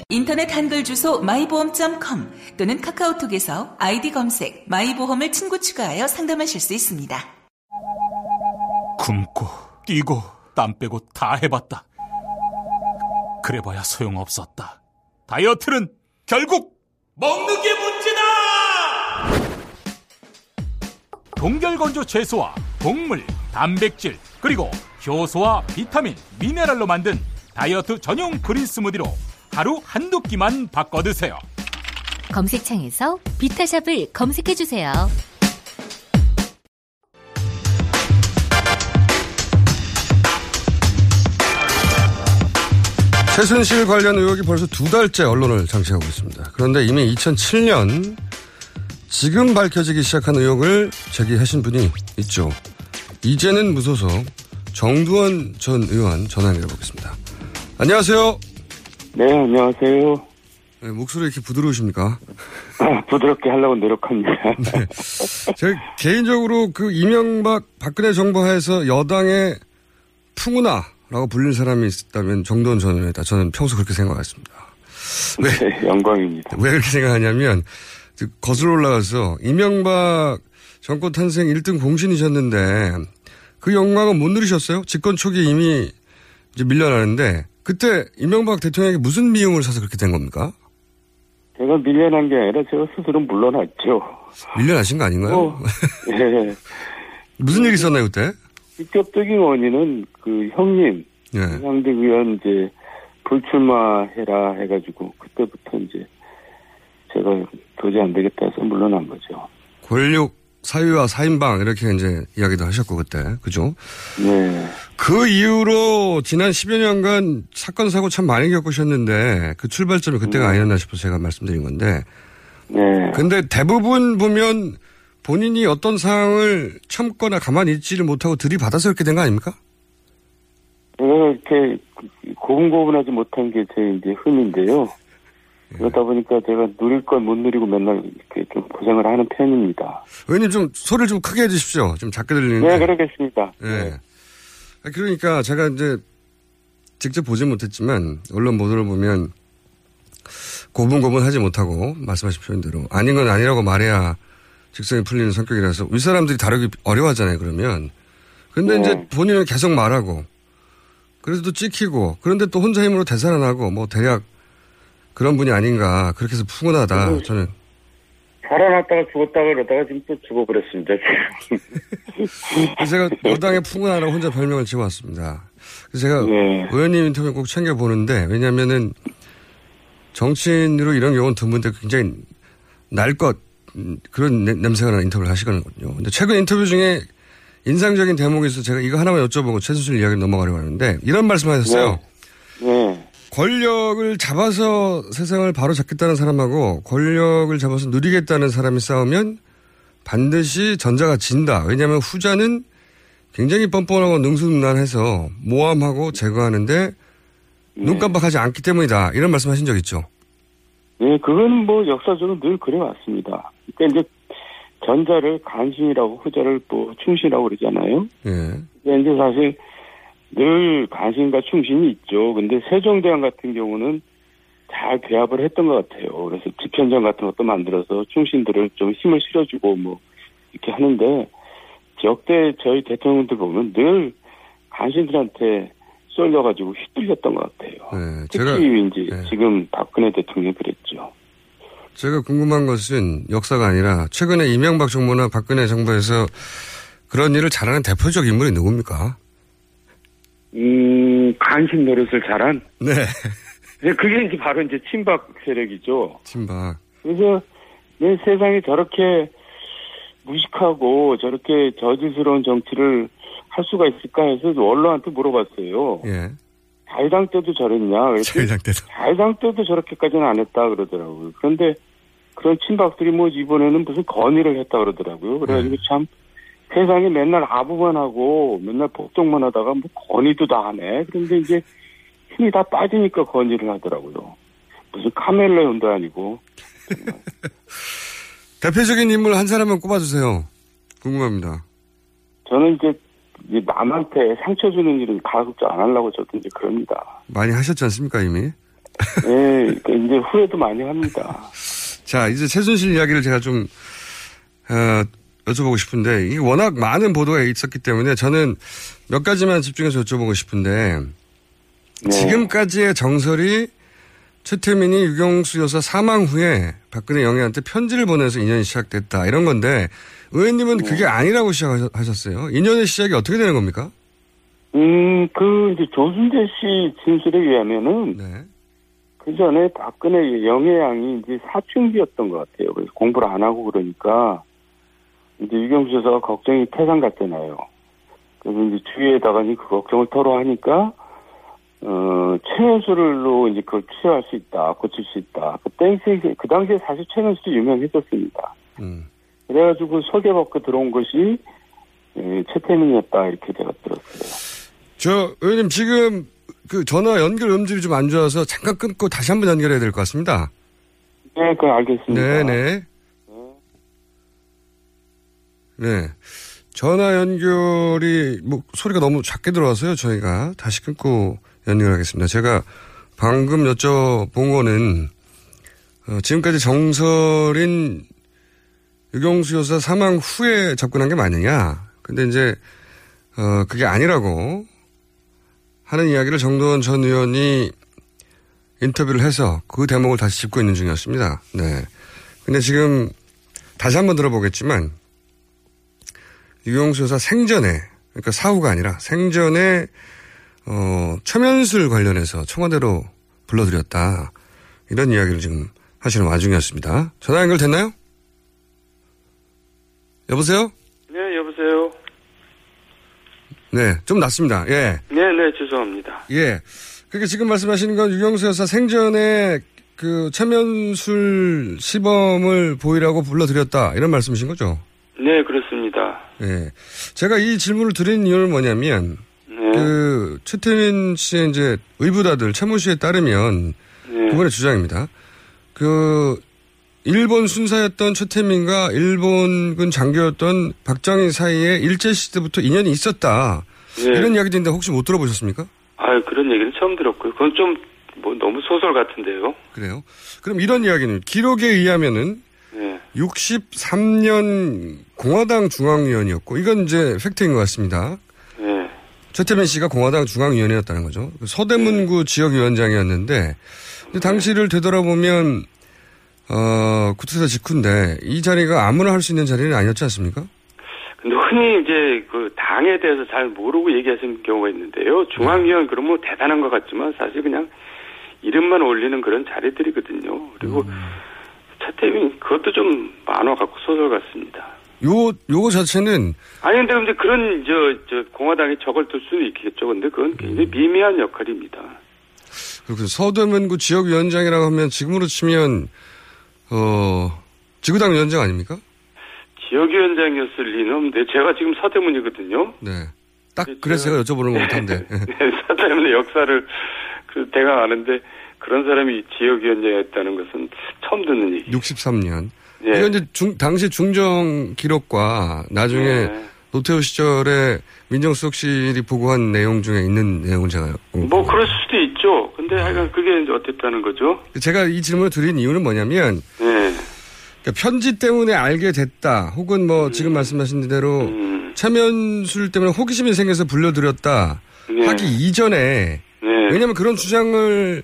인터넷 한글 주소 마이보험.com 또는 카카오톡에서 아이디 검색 마이보험을 친구 추가하여 상담하실 수 있습니다. 굶고 뛰고 땀 빼고 다 해봤다. 그래봐야 소용없었다. 다이어트는 결국 먹는 게 문제다! 동결건조 채소와 곡물, 단백질, 그리고 효소와 비타민, 미네랄로 만든 다이어트 전용 그린 스무디로 하루 한두 끼만 바꿔 드세요. 검색창에서 비타샵을 검색해 주세요. 최순실 관련 의혹이 벌써 두 달째 언론을 장식하고 있습니다. 그런데 이미 2007년 지금 밝혀지기 시작한 의혹을 제기하신 분이 있죠. 이제는 무소속 정두원 전 의원 전화 연결해 보겠습니다. 안녕하세요. 네, 안녕하세요. 네, 목소리 이렇게 부드러우십니까? 아, 부드럽게 하려고 노력합니다. 네. 제가 개인적으로 그 이명박 박근혜 정부 하에서 여당의 풍우나 라고 불리는 사람이 있다면 정도원 전 의원이다. 저는 평소 그렇게 생각했습니다. 왜? 네, 영광입니다. 왜 그렇게 생각하냐면 그 거슬러 올라가서 이명박 정권 탄생 1등 공신이셨는데 그 영광은 못 누리셨어요? 집권 초기에 이미 이제 밀려나는데 그때 이명박 대통령에게 무슨 미움을 사서 그렇게 된 겁니까? 제가 밀려난 게 아니라 제가 스스로 물러났죠. 밀려나신 거 아닌가요? 어, 예. 무슨 일이 있었나요 그때? 직접적인 원인은 그 형님, 예. 상대 의원 이제 불출마해라 해가지고 그때부터 이제 제가 도저히 안 되겠다 해서 물러난 거죠. 권력 사유와 사인방 이렇게 이제 이야기도 하셨고 그때 그죠? 네. 그 이후로 지난 10여 년간 사건 사고 참 많이 겪으셨는데 그 출발점이 그때가 아니었나 싶어서 제가 말씀드린 건데. 네. 근데 대부분 보면 본인이 어떤 상황을 참거나 가만히 있지를 못하고 들이받아서 그렇게 된 거 아닙니까? 제가 이렇게 고분고분하지 못한 게 제 이제 흠인데요. 그러다 보니까 제가 누릴 걸 못 누리고 맨날 이렇게 좀 고생을 하는 편입니다. 의원님 좀 소리를 좀 크게 해주십시오. 좀 작게 들리는데. 네, 그러겠습니다. 예. 그러니까 제가 이제 직접 보지 못했지만 언론 보도를 보면 고분고분하지 못하고 말씀하신 표현대로 아닌 건 아니라고 말해야 직성이 풀리는 성격이라서 윗사람들이 다루기 어려워하잖아요. 그러면 근데 네. 이제 본인은 계속 말하고 그래서 또 찍히고 그런데 또 혼자 힘으로 대살아나고 뭐 대략 그런 분이 아닌가 그렇게 해서 푸근하다 음. 저는 살아났다가 죽었다가 그러다가 지금 또 죽어버렸습니다. 그래서 제가 여당의 푸근하라고 혼자 별명을 지어왔습니다. 그래서 제가 네. 의원님 인터뷰 꼭 챙겨보는데 왜냐면은 정치인으로 이런 경우는 드문데 굉장히 날것 음, 그런 내- 냄새가 나는 인터뷰를 하시거든요. 근데 최근 인터뷰 중에 인상적인 대목이 있어서 제가 이거 하나만 여쭤보고 최수실 이야기를 넘어가려고 하는데 이런 말씀 하셨어요. 네. 권력을 잡아서 세상을 바로 잡겠다는 사람하고 권력을 잡아서 누리겠다는 사람이 싸우면 반드시 전자가 진다. 왜냐하면 후자는 굉장히 뻔뻔하고 능수능란해서 모함하고 제거하는데 눈 깜빡하지 않기 때문이다. 이런 말씀 하신 적 있죠? 네, 그건 뭐 역사적으로 늘 그래왔습니다. 그러니까 이제 전자를 간신이라고 후자를 뭐 충신이라고 그러잖아요. 예. 근데 이제 사실 늘 간신과 충신이 있죠. 근데 세종대왕 같은 경우는 잘 배합을 했던 것 같아요. 그래서 집현전 같은 것도 만들어서 충신들을 좀 힘을 실어주고 뭐 이렇게 하는데 역대 저희 대통령들 보면 늘 간신들한테 쏠려가지고 휘둘렸던 것 같아요. 네, 특히 제가 이제 지금 박근혜 대통령이 그랬죠. 제가 궁금한 것은 역사가 아니라 최근에 이명박 정부나 박근혜 정부에서 그런 일을 잘하는 대표적 인물이 누굽니까? 음, 간신 노릇을 잘한? 네. 네, 그게 이제 바로 이제 친박 세력이죠. 친박. 그래서 내 세상에 저렇게 무식하고 저렇게 저질스러운 정치를 할 수가 있을까 해서 언론한테 물어봤어요. 예. 자유당 때도 저랬냐? 자유당 때도. 자유당 때도 저렇게까지는 안 했다 그러더라고요. 그런데 그런 친박들이 뭐 이번에는 무슨 건의를 했다 그러더라고요. 그래가지고 참 세상에 맨날 아부만 하고 맨날 복종만 하다가 뭐 건의도 다 하네. 그런데 이제 힘이 다 빠지니까 건의를 하더라고요. 무슨 카멜레온도 아니고. 대표적인 인물 한 사람만 꼽아주세요. 궁금합니다. 저는 이제 이제 남한테 상처 주는 일은 가급적 안 하려고 저도 이제 그럽니다. 많이 하셨지 않습니까, 이미? 예, 그러니까 이제 후회도 많이 합니다. 자, 이제 최순실 이야기를 제가 좀, 어, 여쭤보고 싶은데, 이게 워낙 많은 보도가 있었기 때문에 저는 몇 가지만 집중해서 여쭤보고 싶은데, 지금까지의 정설이 최태민이 유경수 여사 사망 후에 박근혜 영애한테 편지를 보내서 인연이 시작됐다. 이런 건데, 의원님은 그게 아니라고 시작하셨어요. 인연의 시작이 어떻게 되는 겁니까? 음, 그, 이제 조순재 씨 진술에 의하면은, 네. 그 전에 박근혜 영예양이 이제 사춘기였던 것 같아요. 그래서 공부를 안 하고 그러니까, 이제 유경수 여사가 걱정이 태산 같잖아요. 그래서 이제 주위에다가 이제 그 걱정을 토로하니까, 어, 최면술로 이제 그걸 치료할 수 있다, 고칠 수 있다. 그 당시에, 그 당시에 사실 최면술이 유명했었습니다. 음. 그래가지고 소개받고 들어온 것이, 예, 최태민이었다, 이렇게 제가 들었어요. 저, 의원님 지금 그 전화 연결 음질이 좀 안 좋아서 잠깐 끊고 다시 한번 연결해야 될 것 같습니다. 네, 그 알겠습니다. 네네. 네. 전화 연결이 뭐 소리가 너무 작게 들어와서요. 저희가 다시 끊고 연결하겠습니다. 제가 방금 여쭤본 거는 어, 지금까지 정설인 유경수 여사 사망 후에 접근한 게 맞느냐. 근데 이제 어, 그게 아니라고 하는 이야기를 정도원 전 의원이 인터뷰를 해서 그 대목을 다시 짚고 있는 중이었습니다. 네. 근데 지금 다시 한번 들어보겠지만 유경수 여사 생전에 그러니까 사후가 아니라 생전에 어, 최면술 관련해서 청와대로 불러들였다. 이런 이야기를 지금 하시는 와중이었습니다. 전화 연결 됐나요? 여보세요? 네, 여보세요. 네, 좀 낫습니다. 예. 네, 네, 죄송합니다. 예. 그러니까 지금 말씀하시는 건 유경수 여사 생전에 그 최면술 시범을 보이라고 불러드렸다. 이런 말씀이신 거죠? 네, 그렇습니다. 예. 제가 이 질문을 드린 이유는 뭐냐면, 네. 그, 최태민 씨의 이제 의부다들, 최모 씨에 따르면, 네. 그분의 주장입니다. 그, 일본 순사였던 최태민과 일본군 장교였던 박정희 사이에 일제 시대부터 인연이 있었다. 네. 이런 이야기도 있는데 혹시 못 들어보셨습니까? 아, 아 그런 얘기는 처음 들었고요. 그건 좀 뭐 너무 소설 같은데요. 그래요? 그럼 이런 이야기는 기록에 의하면은 네. 63년 공화당 중앙위원이었고 이건 이제 팩트인 것 같습니다. 네. 최태민 씨가 공화당 중앙위원이었다는 거죠. 그 서대문구 지역위원장이었는데 근데 당시를 되돌아보면 어 구태사 직후인데 이 자리가 아무나 할 수 있는 자리는 아니었지 않습니까? 근데 흔히 이제 그 당에 대해서 잘 모르고 얘기하시는 경우가 있는데요. 중앙위원 그러면 뭐 대단한 것 같지만 사실 그냥 이름만 올리는 그런 자리들이거든요. 그리고 차태민 그것도 좀 만화 같고 소설 같습니다. 요 요거 자체는 아니 근데 근데 그런 저 저 공화당에 적을 둘 수는 있겠죠. 근데 그건 굉장히 미미한 역할입니다. 그리고 서대문구 지역위원장이라고 하면 지금으로 치면 어 지구당 위원장 아닙니까? 지역위원장이었을 리는 없는데 제가 지금 서대문이거든요. 네. 딱 그래서 제가 여쭤보는 것 같은데. 네, 서대문의 역사를 그 대강 아는데 그런 사람이 지역위원장이었다는 것은 처음 듣는 얘기. 63년. 예. 이건 이제 중, 당시 중정 기록과 나중에 예. 노태우 시절에 민정수석실이 보고한 내용 중에 있는 내용이잖아요. 뭐 그럴 수도 있죠. 근데 하여간 그게 이제 어땠다는 거죠? 제가 이 질문을 드린 이유는 뭐냐면 네. 그러니까 편지 때문에 알게 됐다. 혹은 음. 뭐 지금 말씀하신 대로 최면술 때문에 호기심이 생겨서 불러들였다. 네. 하기 이전에 왜냐하면 그런 주장을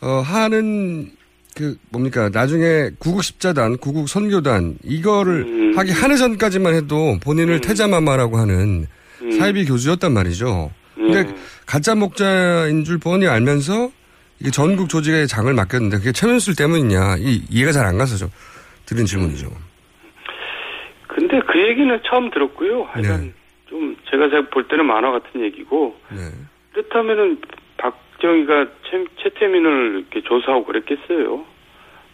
어, 하는 그 뭡니까 나중에 구국 십자단, 구국 선교단 이거를 음. 하기 한 해 전까지만 해도 본인을 태자마마라고 하는 음. 사이비 교주였단 말이죠. 근데 가짜 목자인 줄 뻔히 알면서 이게 전국 조직의 장을 맡겼는데 그게 최면술 때문이냐 이 이해가 잘 안 가서 좀 드린 질문이죠. 근데 그 얘기는 처음 들었고요. 하여간 네. 좀 제가 볼 때는 만화 같은 얘기고 네. 그렇다면은 박정희가 최, 최태민을 이렇게 조사하고 그랬겠어요.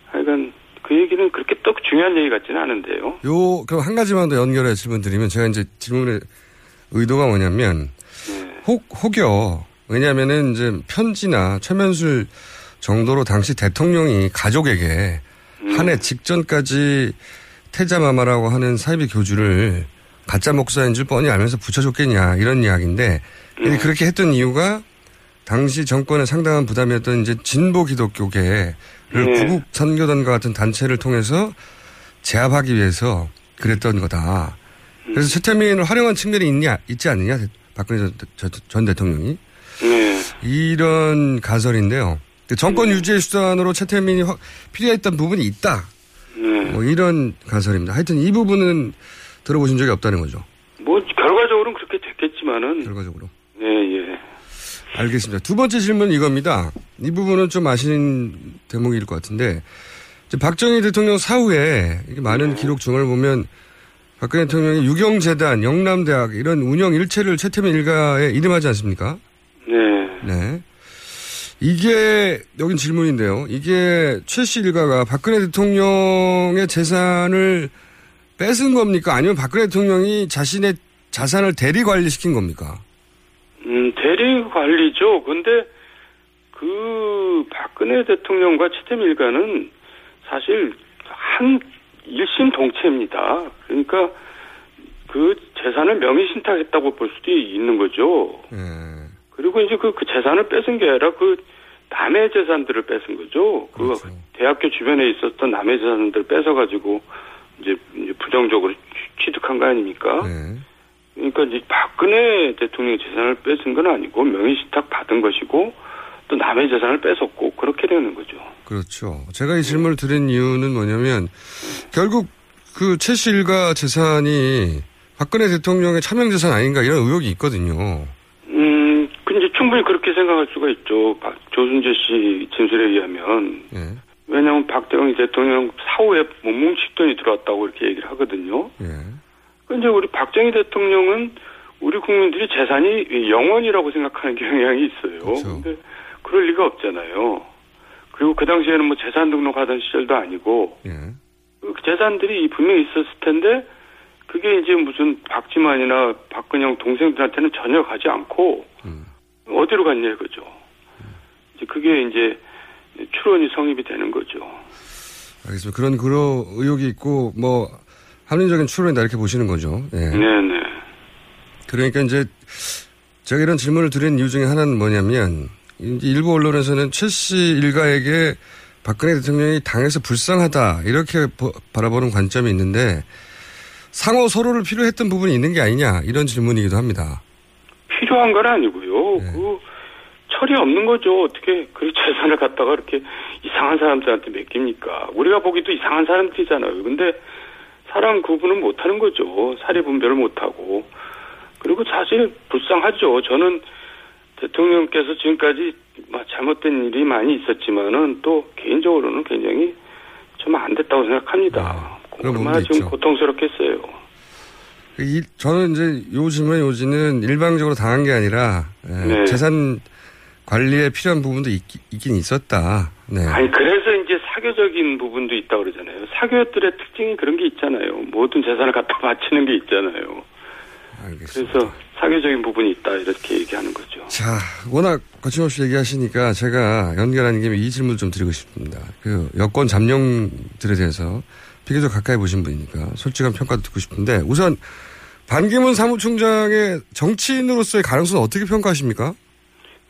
하여간 그 얘기는 그렇게 또 중요한 얘기 같지는 않은데요. 요 그럼 한 가지만 더 연결해 질문 드리면 제가 이제 질문의 의도가 뭐냐면 혹 혹여 왜냐하면은 이제 편지나 최면술 정도로 당시 대통령이 가족에게 한해 직전까지 태자마마라고 하는 사이비 교주를 가짜 목사인 줄 뻔히 알면서 붙여줬겠냐 이런 이야기인데 근데 그렇게 했던 이유가 당시 정권에 상당한 부담이었던 이제 진보 기독교계를 네. 구국 선교단과 같은 단체를 통해서 제압하기 위해서 그랬던 거다. 그래서 최태민을 활용한 측면이 있냐 있지 않느냐 박근혜 전, 전- 전 대통령이 네. 이런 가설인데요. 그 정권 유지의 수단으로 최태민이 확- 필요했던 부분이 있다. 네. 뭐 이런 가설입니다. 하여튼 이 부분은 들어보신 적이 없다는 거죠. 뭐 결과적으로는 그렇게 됐겠지만은 결과적으로. 예, 예. 알겠습니다. 두 번째 질문은 이겁니다. 이 부분은 좀 아시는 대목일 것 같은데, 박정희 대통령 사후에 많은 기록 중을 보면 박근혜 대통령이 유경재단, 영남대학 이런 운영 일체를 최태민 일가에 이름하지 않습니까? 네. 네. 이게, 여긴 질문인데요. 이게 최 씨 일가가 박근혜 대통령의 재산을 뺏은 겁니까? 아니면 박근혜 대통령이 자신의 자산을 대리 관리시킨 겁니까? 음, 대리 관리죠. 근데 그 박근혜 대통령과 최태민 일가는 사실 한 일심 동체입니다. 그러니까 그 재산을 명의 신탁했다고 볼 수도 있는 거죠. 그리고 이제 그, 그 재산을 뺏은 게 아니라 그 남의 재산들을 뺏은 거죠. 그 대학교 주변에 있었던 남의 재산들을 뺏어가지고 이제, 부정적으로 취- 취득한 거 아닙니까? 그러니까 이제 박근혜 대통령의 재산을 뺏은 건 아니고 명의신탁 받은 것이고 또 남의 재산을 뺏었고 그렇게 되는 거죠. 그렇죠. 제가 이 질문을 드린 이유는 뭐냐면 결국 그 최씨 일가 재산이 박근혜 대통령의 차명 재산 아닌가 이런 의혹이 있거든요. 음, 그 이제 충분히 그렇게 생각할 수가 있죠. 박- 조순재 씨 진술에 의하면. 왜냐하면 박정희 대통령 사후에 몸뭉식 돈이 들어왔다고 이렇게 얘기를 하거든요. 그 이제 우리 박정희 대통령은 우리 국민들이 재산이 영원이라고 생각하는 경향이 있어요. 근데 그럴 리가 없잖아요. 그리고 그 당시에는 뭐 재산 등록하던 시절도 아니고 그 재산들이 분명히 있었을 텐데 그게 이제 무슨 박지만이나 박근영 동생들한테는 전혀 가지 않고 어디로 갔냐 이거죠. 이제 그게 이제 추론이 성립이 되는 거죠. 알겠습니다. 그런 그런 의혹이 있고 뭐 합리적인 추론이다 이렇게 보시는 거죠. 예. 네네. 그러니까 이제 제가 이런 질문을 드린 이유 중에 하나는 뭐냐면 이제 일부 언론에서는 최 씨 일가에게 박근혜 대통령이 당에서 불쌍하다 이렇게 보, 바라보는 관점이 있는데 상호 서로를 필요했던 부분이 있는 게 아니냐 이런 질문이기도 합니다. 필요한 건 아니고요. 그 철이 없는 거죠. 어떻게 그 재산을 갖다가 이렇게 이상한 사람들한테 맡깁니까? 우리가 보기도 이상한 사람들이잖아요. 근데 사람 구분을 못 하는 거죠. 사리 분별을 못 하고. 그리고 사실 불쌍하죠. 저는 대통령께서 지금까지 뭐 잘못된 일이 많이 있었지만은 또 개인적으로는 굉장히 좀 안 됐다고 생각합니다. 얼마나 지금 있죠. 고통스럽겠어요. 이, 저는 이제 요즘의 요지는 일방적으로 당한 게 아니라 예, 네. 재산 관리에 필요한 부분도 있, 긴 있었다. 네. 아니 그래서 사교적인 부분도 있다고 그러잖아요. 사교들의 특징이 그런 게 있잖아요. 모든 재산을 갖다 바치는 게 있잖아요. 그래서 사교적인 부분이 있다 이렇게 얘기하는 거죠. 자, 워낙 거침없이 얘기하시니까 제가 연결하는 김에 이 질문을 좀 드리고 싶습니다. 그 여권 잠룡들에 대해서 비교적 가까이 보신 분이니까 솔직한 평가도 듣고 싶은데 우선 반기문 사무총장의 정치인으로서의 가능성은 어떻게 평가하십니까?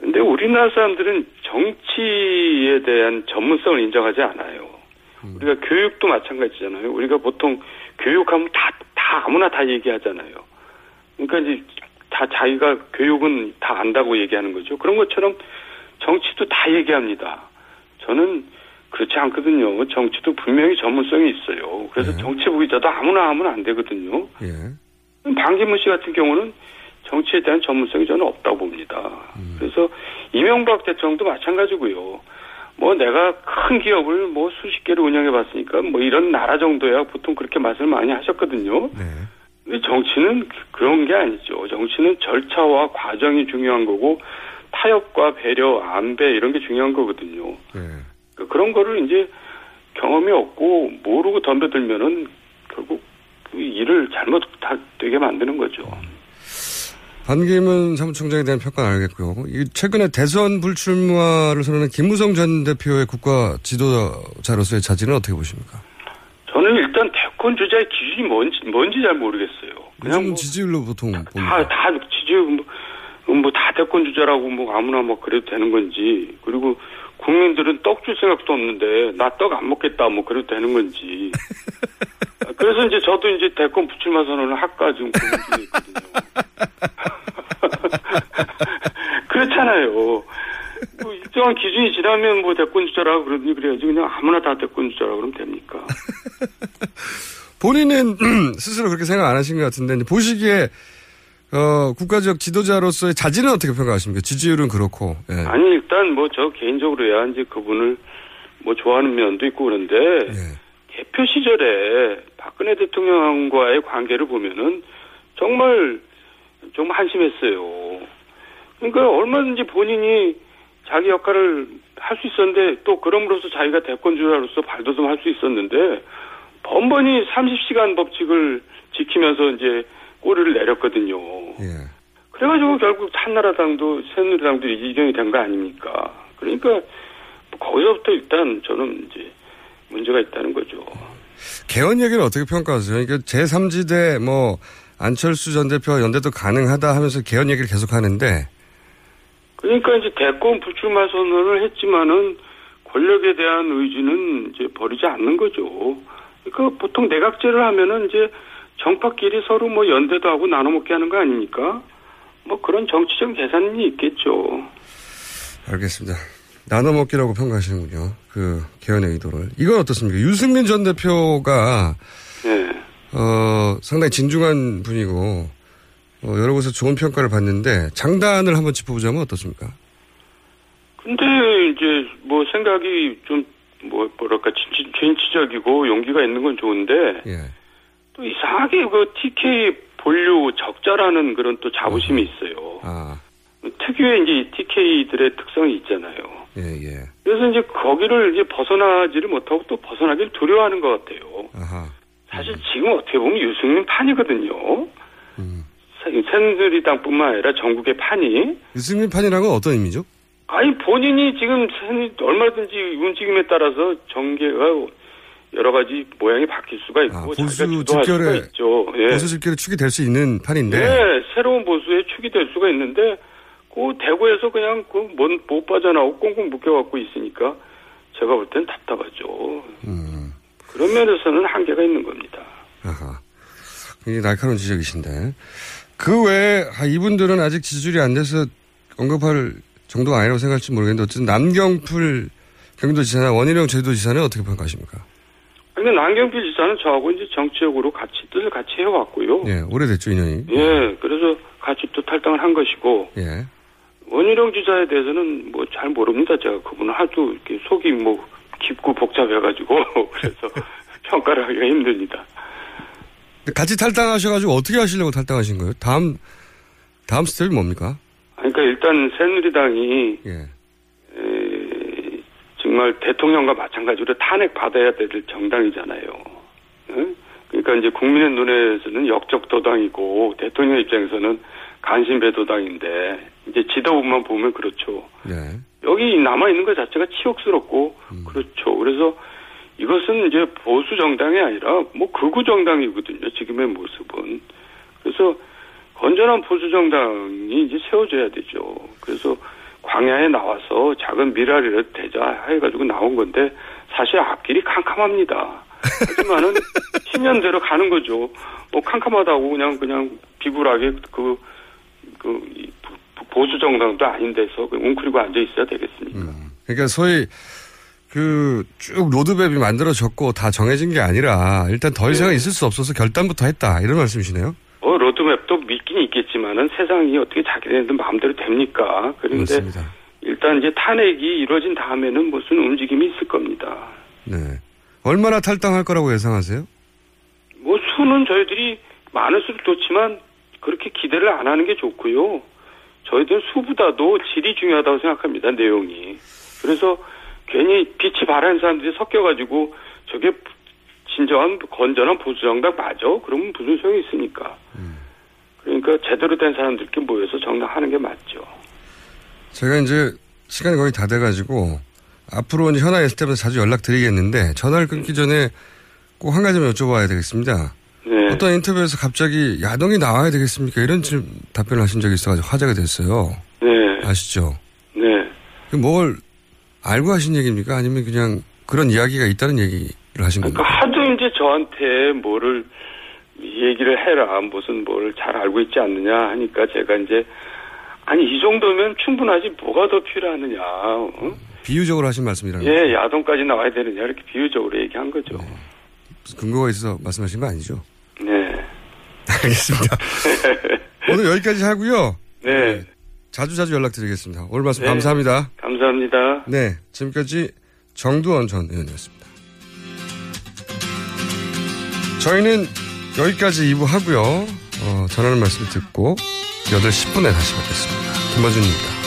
근데 우리나라 사람들은 정치에 대한 전문성을 인정하지 않아요. 우리가 교육도 마찬가지잖아요. 우리가 보통 교육하면 다, 다 아무나 다 얘기하잖아요. 그러니까 이제 다 자기가 교육은 다 안다고 얘기하는 거죠. 그런 것처럼 정치도 다 얘기합니다. 저는 그렇지 않거든요. 정치도 분명히 전문성이 있어요. 그래서 정치 부기자도 아무나 하면 안 되거든요. 방기문 씨 같은 경우는 정치에 대한 전문성이 저는 없다고 봅니다. 그래서 이명박 대통령도 마찬가지고요. 뭐 내가 큰 기업을 뭐 수십 개를 운영해 봤으니까 뭐 이런 나라 정도야 보통 그렇게 말씀을 많이 하셨거든요. 근데 정치는 그런 게 아니죠. 정치는 절차와 과정이 중요한 거고 타협과 배려, 안배 이런 게 중요한 거거든요. 그 그런 거를 이제 경험이 없고 모르고 덤벼들면은 결국 그 일을 잘못 다 되게 만드는 거죠. 반기문 사무총장에 대한 평가는 알겠고요. 이 최근에 대선 불출마를 선언한 김무성 전 대표의 국가 지도자로서의 자질은 어떻게 보십니까? 저는 일단 대권 주자의 기준이 뭔지, 뭔지 잘 모르겠어요. 그냥 요즘 지지율로 보통. 다, 다 지지율, 뭐, 뭐, 다 대권 주자라고 뭐 아무나 뭐 그래도 되는 건지. 그리고 국민들은 떡 줄 생각도 없는데 나 떡 안 먹겠다 뭐 그래도 되는 건지. 그래서 이제 저도 이제 대권 부출마 선언을 할까 지금 고민 중에 있거든요. 그렇잖아요. 뭐 일정한 기준이 지나면 뭐 대권 주자라고 그러니 그래야지 그냥 아무나 다 대권 주자라고 그러면 됩니까? 본인은 스스로 그렇게 생각 안 하신 것 같은데 보시기에 어, 국가적 지도자로서의 자질은 어떻게 평가하십니까? 지지율은 그렇고. 예. 아니 일단 뭐 저 개인적으로야 이제 그분을 뭐 좋아하는 면도 있고 그런데 개표 시절에 박근혜 대통령과의 관계를 보면은 정말 좀 한심했어요. 그러니까 얼마든지 본인이 자기 역할을 할 수 있었는데 또 그럼으로써 자기가 대권주자로서 발돋움할 수 있었는데 번번이 30시간 법칙을 지키면서 이제 꼬리를 내렸거든요. 그래가지고 결국 한나라당도 새누리당도 이경이 된 거 아닙니까? 그러니까 거기서부터 일단 저는 이제 문제가 있다는 거죠. 개헌 얘기는 어떻게 평가하세요? 그러니까 제3지대 뭐 안철수 전 대표와 연대도 가능하다 하면서 개헌 얘기를 계속 하는데 그러니까 이제 대권 불출마 선언을 했지만은 권력에 대한 의지는 이제 버리지 않는 거죠. 그러니까 보통 내각제를 하면은 이제 정파끼리 서로 뭐 연대도 하고 나눠 먹게 하는 거 아닙니까? 뭐 그런 정치적 계산이 있겠죠. 알겠습니다. 나눠 먹기라고 평가하시는군요. 그 개헌의 의도를. 이건 어떻습니까? 유승민 전 대표가 네. 어, 상당히 진중한 분이고 어, 여러 곳에서 좋은 평가를 받는데 장단을 한번 짚어보자면 어떻습니까? 근데 이제 뭐 생각이 좀 뭐 뭐랄까 진취, 진취적이고 용기가 있는 건 좋은데 또 이상하게 그 TK 본류 적자라는 그런 또 자부심이 있어요. 특유의 이제 TK들의 특성이 있잖아요. 예, 예. 그래서 이제 거기를 이제 벗어나지를 못하고 또 벗어나기를 두려워하는 것 같아요. 사실 지금 어떻게 보면 유승민 판이거든요. 새- 새누리당뿐만 아니라 전국의 판이. 유승민 판이라는 건 어떤 의미죠? 아니 본인이 지금 얼마든지 움직임에 따라서 전개가 여러 가지 모양이 바뀔 수가 있고 보수 주도할 수가 집결에 있죠. 예. 보수 집결에 축이 될 수 있는 판인데 네, 새로운 보수의 축이 될 수가 있는데 그 대구에서 그냥 그못 빠져나오고 꽁꽁 묶여갖고 있으니까 제가 볼 땐 답답하죠. 음. 그런 면에서는 한계가 있는 겁니다. 아하. 굉장히 날카로운 지적이신데. 그 외에, 아, 이분들은 아직 지지율이 안 돼서 언급할 정도가 아니라고 생각할지 모르겠는데, 어쨌든 남경풀 경기도지사나 원희룡 제주도지사는 어떻게 평가하십니까? 그러니까 남경필 지사는 저하고 이제 정치적으로 같이 뜻을 같이 해왔고요. 예, 오래됐죠, 인연이. 예, 그래서 같이 또 탈당을 한 것이고. 예. 원희룡 지사에 대해서는 뭐 잘 모릅니다. 제가 그분은 하도 이렇게 속이 뭐 깊고 복잡해가지고 그래서 평가를 하기가 힘듭니다. 같이 탈당하셔가지고 어떻게 하시려고 탈당하신 거예요? 다음, 다음 스텝이 뭡니까? 그러니까 일단 새누리당이 예. 에, 정말 대통령과 마찬가지로 탄핵 받아야 될 정당이잖아요. 응? 그러니까 이제 국민의 눈에서는 역적 도당이고 대통령 입장에서는 간신배 도당인데 이제 지도부만 보면 그렇죠. 네. 여기 남아 있는 것 자체가 치욕스럽고 그렇죠. 그래서 이것은 이제 보수 정당이 아니라 뭐 극우 정당이거든요. 지금의 모습은. 그래서 건전한 보수 정당이 이제 세워져야 되죠. 그래서 광야에 나와서 작은 미라리를 대자 해가지고 나온 건데 사실 앞길이 캄캄합니다. 하지만은 10년대로 가는 거죠. 뭐 캄캄하다고 그냥 그냥 비굴하게 그, 그, 보수 정당도 아닌 데서 웅크리고 앉아 있어야 되겠습니까? 그러니까 소위 그 쭉 로드맵이 만들어졌고 다 정해진 게 아니라 일단 더 이상은 있을 수 없어서 결단부터 했다 이런 말씀이시네요. 어, 로드맵 도 믿긴 있겠지만은 세상이 어떻게 자기네들 마음대로 됩니까? 그런데 그렇습니다. 일단 이제 탄핵이 이루어진 다음에는 무슨 움직임이 있을 겁니다. 네. 얼마나 탈당할 거라고 예상하세요? 뭐 수는 저희들이 많을수록 좋지만 그렇게 기대를 안 하는 게 좋고요. 저희들은 수보다도 질이 중요하다고 생각합니다. 내용이. 그래서 괜히 빛이 바라는 사람들이 섞여가지고 저게 진정한 건전한 보수정당 맞아? 그러면 무슨 소용이 있습니까? 그러니까 제대로 된 사람들끼리 모여서 정당하는 게 맞죠. 제가 이제 시간이 거의 다 돼가지고 앞으로 이제 있을 때마다 자주 연락드리겠는데 전화를 끊기 전에 꼭 한 가지만 여쭤봐야 되겠습니다. 네. 어떤 인터뷰에서 갑자기 야동이 나와야 되겠습니까? 이런 질 답변을 하신 적이 있어가지고 화제가 됐어요. 네. 아시죠? 네. 그뭘 알고 하신 얘기입니까? 아니면 그냥 그런 이야기가 있다는 얘기를 하신 겁니까? 그러니까 하도 이제 저한테 뭐를 얘기를 해라 무슨 뭘 잘 알고 있지 않느냐 하니까 제가 이제 아니 이 정도면 충분하지 뭐가 더 필요하느냐 어? 비유적으로 하신 말씀이라는 예 야동까지 나와야 되느냐 이렇게 비유적으로 얘기한 거죠 무슨 근거가 있어서 말씀하신 거 아니죠? 네 알겠습니다. 오늘 여기까지 하고요. 네. 자주 자주 연락드리겠습니다. 오늘 말씀 네. 감사합니다. 감사합니다 네, 지금까지 정두원 전 의원이었습니다. 저희는 여기까지 2부 하고요. 어, 전하는 말씀 듣고 8시 10분에 다시 뵙겠습니다. 김어준입니다.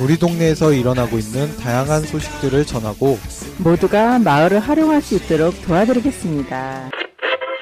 우리 동네에서 일어나고 있는 다양한 소식들을 전하고 모두가 마을을 활용할 수 있도록 도와드리겠습니다.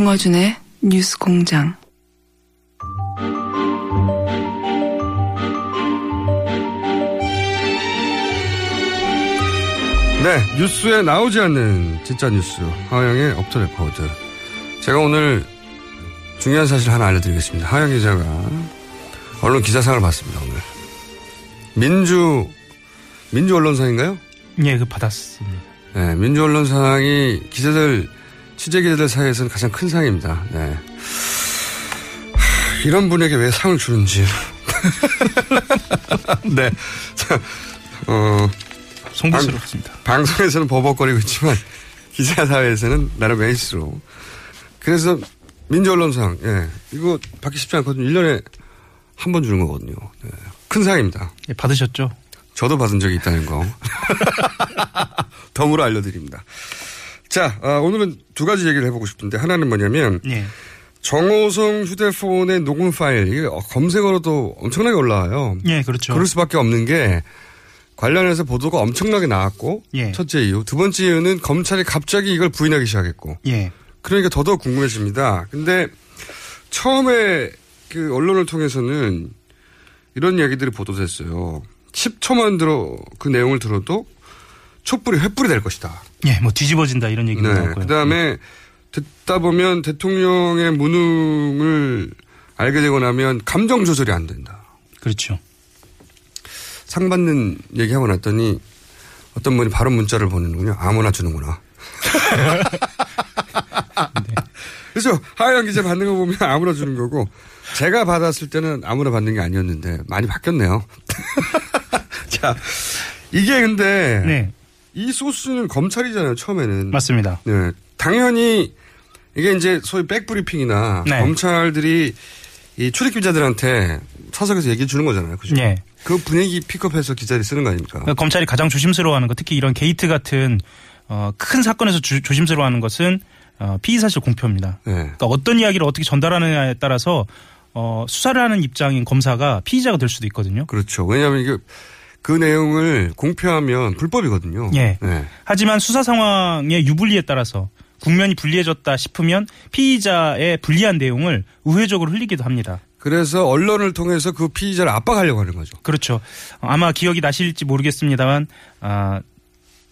김어준의 뉴스 공장. 네, 뉴스에 나오지 않는 진짜 뉴스. 하어영의 오프 더 레코드. 제가 오늘 중요한 사실 하나 알려드리겠습니다. 하어영 기자가 언론 기자상을 받습니다, 오늘. 민주, 민주 언론상인가요? 예, 그 받았습니다. 네, 민주 언론상이 기자들, 취재 기자들 사이에서는 가장 큰 상입니다. 네. 하, 이런 분에게 왜 상을 주는지. 네. 자, 어. 송구스럽습니다. 방, 방송에서는 버벅거리고 있지만, 기자 사회에서는 나름 에이스로. 그래서 민주 언론상, 예. 이거 받기 쉽지 않거든요. 1년에 한 번 주는 거거든요. 네. 큰 상입니다. 예, 받으셨죠? 저도 받은 적이 있다는 거. 덤으로 알려드립니다. 자, 아, 오늘은 두 가지 얘기를 해보고 싶은데, 하나는 뭐냐면, 예. 정호성 휴대폰의 녹음 파일, 검색어로도 엄청나게 올라와요. 예, 그렇죠. 그럴 수밖에 없는 게, 관련해서 보도가 엄청나게 나왔고, 예. 첫째 이유. 두 번째 이유는 검찰이 갑자기 이걸 부인하기 시작했고, 예. 그러니까 더더욱 궁금해집니다. 근데 처음에 그 언론을 통해서는 이런 얘기들이 보도됐어요. 10초만 들어 그 내용을 들어도 촛불이 횃불이 될 것이다. 예, 뭐 뒤집어진다 이런 얘기도 네. 나왔고요. 그다음에 듣다 보면 대통령의 무능을 알게 되고 나면 감정 조절이 안 된다. 그렇죠. 상 받는 얘기하고 났더니 어떤 분이 바로 문자를 보내는군요. 아무나 주는구나. 그래서 하어영 기자 받는 거 보면 아무나 주는 거고 제가 받았을 때는 아무나 받는 게 아니었는데 많이 바뀌었네요. 자 이게 근데 네. 이 소스는 검찰이잖아요 처음에는 맞습니다. 네 당연히 이게 이제 소위 백브리핑이나 네. 검찰들이 이 출입 기자들한테 사석에서 얘기해 주는 거잖아요. 그죠? 예. 그 분위기 픽업해서 기자들이 쓰는 거 아닙니까? 그러니까 검찰이 가장 조심스러워하는 거 특히 이런 게이트 같은 어, 큰 사건에서 주- 조심스러워하는 것은 어, 피의 사실 공표입니다. 네. 그러니까 어떤 이야기를 어떻게 전달하느냐에 따라서 어, 수사를 하는 입장인 검사가 피의자가 될 수도 있거든요. 그렇죠. 왜냐하면 이게 그 내용을 공표하면 불법이거든요. 예. 네. 하지만 수사 상황의 유불리에 따라서 국면이 불리해졌다 싶으면 피의자의 불리한 내용을 우회적으로 흘리기도 합니다. 그래서 언론을 통해서 그 피의자를 압박하려고 하는 거죠. 그렇죠. 아마 기억이 나실지 모르겠습니다만 아,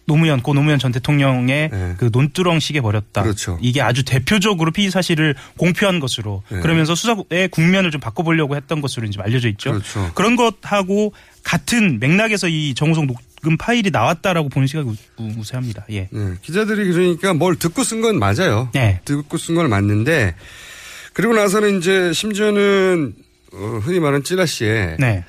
노무현 고 노무현 전 대통령의 그 논두렁식에 버렸다. 네. 그렇죠. 이게 아주 대표적으로 피의 사실을 공표한 것으로 네. 그러면서 수사의 국면을 좀 바꿔보려고 했던 것으로 이제 알려져 있죠. 그렇죠. 런 것하고 같은 맥락에서 이 정우성 녹음 파일이 나왔다라고 보는 시각이 우- 우- 우세합니다. 예. 네. 기자들이 그러니까 뭘 듣고 쓴 건 맞아요. 네. 듣고 쓴 건 맞는데 그리고 나서는 이제 심지어는 어, 흔히 말하는 찌라시에 네.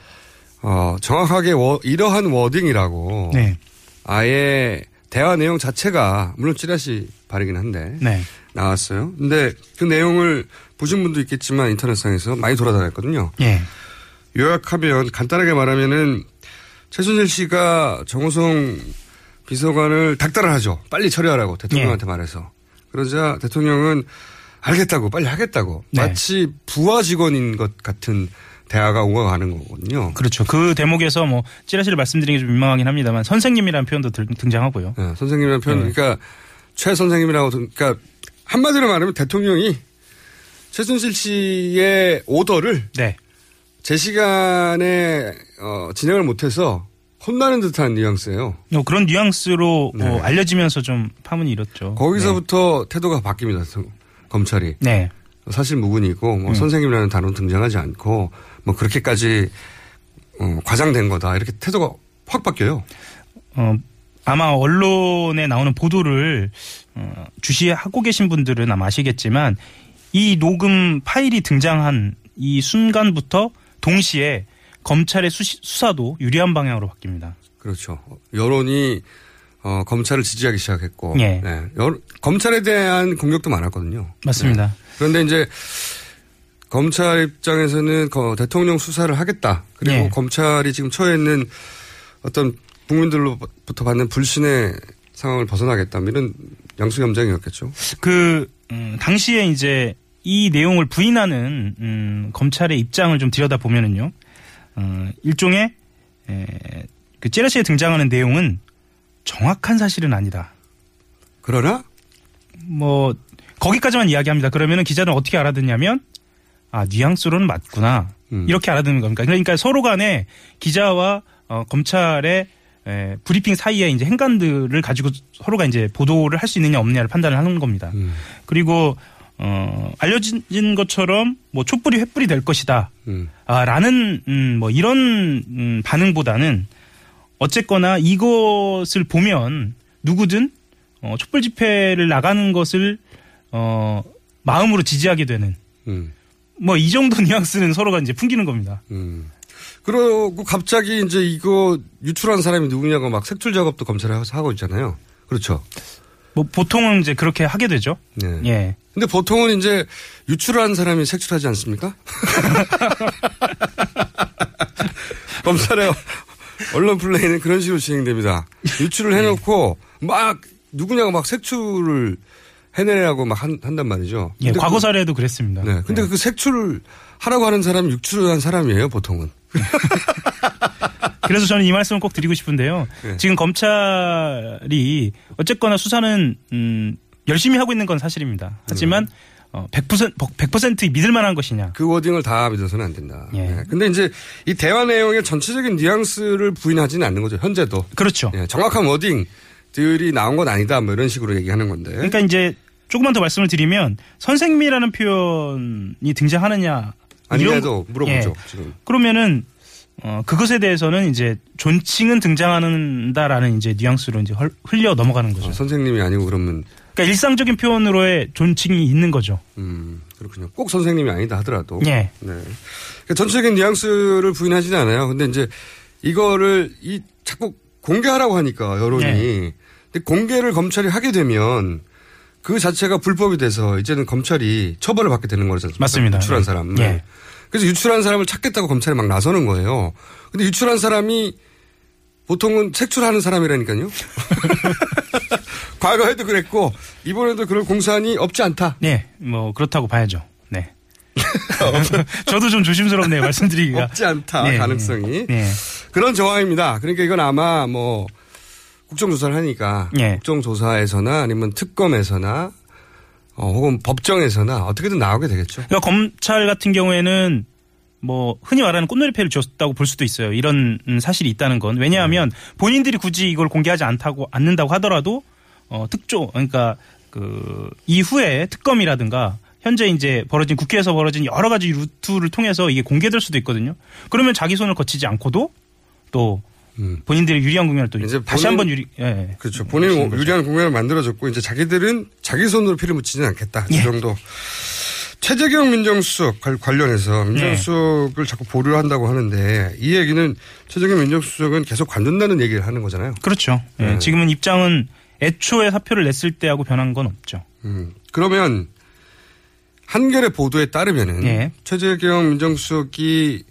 어, 정확하게 워- 이러한 워딩이라고 네. 아예 대화 내용 자체가 물론 찌라시 발이긴 한데 네. 나왔어요. 근데 그 내용을 보신 분도 있겠지만 인터넷상에서 많이 돌아다녔거든요. 예. 요약하면 간단하게 말하면은 최순실 씨가 정호성 비서관을 닥달을 하죠. 빨리 처리하라고 대통령한테 예. 말해서. 그러자 대통령은 알겠다고 빨리 하겠다고 네. 마치 부하 직원인 것 같은 대화가 오가가는 거거든요. 그렇죠. 그 대목에서 뭐 찌라시를 말씀드리는 게 좀 민망하긴 합니다만 선생님이라는 표현도 들- 등장하고요. 네, 선생님이라는 표현, 네. 그러니까 최 선생님이라고, 등- 그러니까 한마디로 말하면 대통령이 최순실 씨의 오더를 네. 제 시간에 어, 진행을 못해서 혼나는 듯한 뉘앙스예요. 어, 그런 뉘앙스로 네. 어, 알려지면서 좀 파문이 일었죠. 거기서부터 태도가 바뀝니다. 성- 검찰이. 네. 사실 무근이고 뭐 음. 선생님이라는 단어는 등장하지 않고 뭐 그렇게까지 어, 과장된 거다 이렇게 태도가 확 바뀌어요. 어, 아마 언론에 나오는 보도를 어, 주시하고 계신 분들은 아마 아시겠지만 이 녹음 파일이 등장한 이 순간부터 동시에 검찰의 수시- 수사도 유리한 방향으로 바뀝니다. 그렇죠. 여론이 어, 검찰을 지지하기 시작했고 예. 네. 여론- 검찰에 대한 공격도 많았거든요. 맞습니다. 네. 그런데 이제 검찰 입장에서는 거- 대통령 수사를 하겠다. 그리고 예. 검찰이 지금 처해 있는 어떤 국민들로부터 받는 불신의 상황을 벗어나겠다. 뭐 이런 양수겸장이었겠죠. 그 음, 당시에 이제 이 내용을 부인하는 음, 검찰의 입장을 좀 들여다 보면은요, 어, 일종의 에, 그 찌라시에 등장하는 내용은 정확한 사실은 아니다. 그러나 뭐 거기까지만 이야기합니다. 그러면은 기자는 어떻게 알아듣냐면 아 뉘앙스로는 맞구나 음. 이렇게 알아듣는 겁니까? 그러니까 서로 간에 기자와 어, 검찰의 에, 브리핑 사이에 이제 행간들을 가지고 서로가 이제 보도를 할 수 있느냐 없느냐를 판단을 하는 겁니다. 음. 그리고 어, 알려진 것처럼 뭐 촛불이 횃불이 될 것이다. 음. 아, 라는 음, 뭐 이런 음, 반응보다는 어쨌거나 이것을 보면 누구든 어, 촛불 집회를 나가는 것을 어, 마음으로 지지하게 되는 음. 뭐이 정도 뉘앙스는 서로가 이제 풍기는 겁니다. 음. 그러고 갑자기 이제 이거 유출한 사람이 누구냐고 막 색출 작업도 검찰에 하고 있잖아요. 그렇죠. 뭐 보통은 이제 그렇게 하게 되죠. 네. 예. 근데 보통은 이제 유출한 사람이 색출하지 않습니까? 검찰의 언론 플레이는 그런 식으로 진행됩니다. 유출을 해놓고 막 누구냐고 막 색출을 해내라고 막 한, 한단 말이죠. 예, 과거 사례도 그 랬습니다. 네. 근데 그 색출을 하라고 하는 사람이 육출한 사람이에요, 보통은. 그래서 저는 이 말씀을 꼭 드리고 싶은데요. 네. 지금 검찰이 어쨌거나 수사는 음, 열심히 하고 있는 건 사실입니다. 하지만 어, 100% 100% 믿을 만한 것이냐? 그 워딩을 다 믿어서는 안 된다. 예. 네. 근데 이제 이 대화 내용의 전체적인 뉘앙스를 부인하지는 않는 거죠. 현재도. 그렇죠. 예, 정확한 워딩들이 나온 건 아니다. 뭐 이런 식으로 얘기하는 건데. 그러니까 이제 조금만 더 말씀을 드리면 선생님이라는 표현이 등장하느냐 아니라도 이런- 물어보죠. 예. 지금. 그러면은 어, 그것에 대해서는 이제 존칭은 등장하는다라는 이제 뉘앙스로 이제 헐- 흘려 넘어가는 거죠. 어, 선생님이 아니고 그러면 그러니까 일상적인 표현으로의 존칭이 있는 거죠. 음, 그렇군요. 꼭 선생님이 아니다 하더라도. 예. 네. 그러니까 전체적인 뉘앙스를 부인하지는 않아요. 근데 이제 이거를 이 자꾸 공개하라고 하니까 여론이. 예. 근데 공개를 검찰이 하게 되면 그 자체가 불법이 돼서 이제는 검찰이 처벌을 받게 되는 않습니까? 맞습니다. 유출한 예. 사람. 예. 그래서 유출한 사람을 찾겠다고 검찰이 막 나서는 거예요. 근데 유출한 사람이 보통은 색출하는 사람이라니까요. 과거에도 그랬고 이번에도 그럴 공산이 없지 않다. 네, 뭐 그렇다고 봐야죠. 네. 저도 좀 조심스럽네요 말씀드리기가. 없지 않다 네, 가능성이 네. 그런 정황입니다. 그러니까 이건 아마 뭐 국정조사를 하니까 네. 국정조사에서나 아니면 특검에서나 어, 혹은 법정에서나 어떻게든 나오게 되겠죠. 그러니까 검찰 같은 경우에는 뭐 흔히 말하는 꽃놀이패를 줬다고 볼 수도 있어요. 이런 음, 사실이 있다는 건 왜냐하면 본인들이 굳이 이걸 공개하지 않다고 않는다고 하더라도 어 특조 그러니까 그 이후에 특검이라든가 현재 이제 벌어진 국회에서 벌어진 여러 가지 루트를 통해서 이게 공개될 수도 있거든요. 그러면 자기 손을 거치지 않고도 또 본인들의 유리한 국면을 또 다시 본인- 한번 유리 예. 그렇죠. 본인 이 유리한 공연을 만들어줬고 이제 자기들은 자기 손으로 피를 묻히지는 않겠다. 예. 이 정도. 최재경 민정수석 관- 관련해서 네. 민정수석을 자꾸 보류를 한다고 하는데 이 얘기는 최재경 민정수석은 계속 관둔다는 얘기를 하는 거잖아요. 그렇죠. 예, 네. 지금은 입장은 애초에 사표를 냈을 때하고 변한 건 없죠. 음, 그러면 한겨레 보도에 따르면은 예. 최재경 민정수석이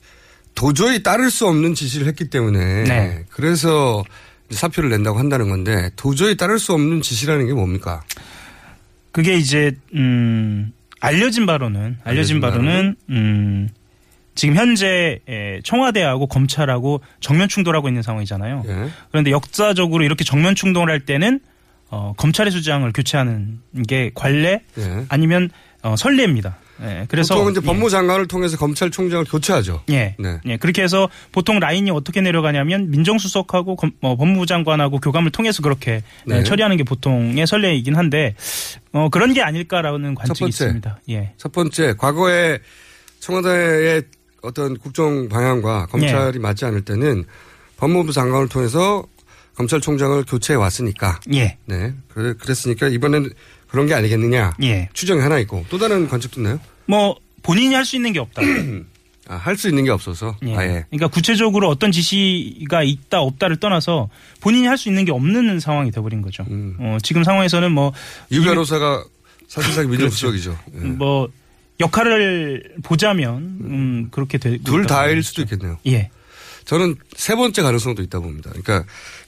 도저히 따를 수 없는 지시를 했기 때문에 네. 그래서 사표를 낸다고 한다는 건데 도저히 따를 수 없는 지시라는 게 뭡니까? 그게 이제 음 알려진 바로는 알려진 알려진 바로는 음 지금 현재 에, 청와대하고 검찰하고 정면 충돌하고 있는 상황이잖아요. 예. 그런데 역사적으로 이렇게 정면 충돌을 할 때는 어, 검찰의 수장을 교체하는 게 관례 예. 아니면 어, 선례입니다. 예, 그래서 보통 이제 예. 법무장관을 통해서 검찰총장을 교체하죠. 예. 네. 예, 그렇게 해서 보통 라인이 어떻게 내려가냐면 민정수석하고 검- 어, 법무부 장관하고 교감을 통해서 그렇게 네. 예, 처리하는 게 보통의 선례이긴 한데 어, 그런 게 아닐까라는 관측이 번째. 있습니다. 예. 첫 번째 과거에 청와대의 어떤 국정 방향과 검찰이 예. 맞지 않을 때는 법무부 장관을 통해서 검찰총장을 교체해 왔으니까. 예. 네. 그랬으니까 이번엔 그런 게 아니겠느냐. 예. 추정이 하나 있고 또 다른 관측도 있나요? 뭐 본인이 할 수 있는 게 없다. 아, 할 수 있는 게 없어서. 예. 아 예. 그러니까 구체적으로 어떤 지시가 있다 없다를 떠나서 본인이 할 수 있는 게 없는 상황이 돼버린 거죠. 음. 어, 지금 상황에서는 뭐유 변호사가 사실상 민정수석이죠. 예. 뭐 역할을 보자면 음, 그렇게 되고 둘 다일. 수도 있겠네요. 예. 저는 세 번째 가능성도 있다고 봅니다. 그러니까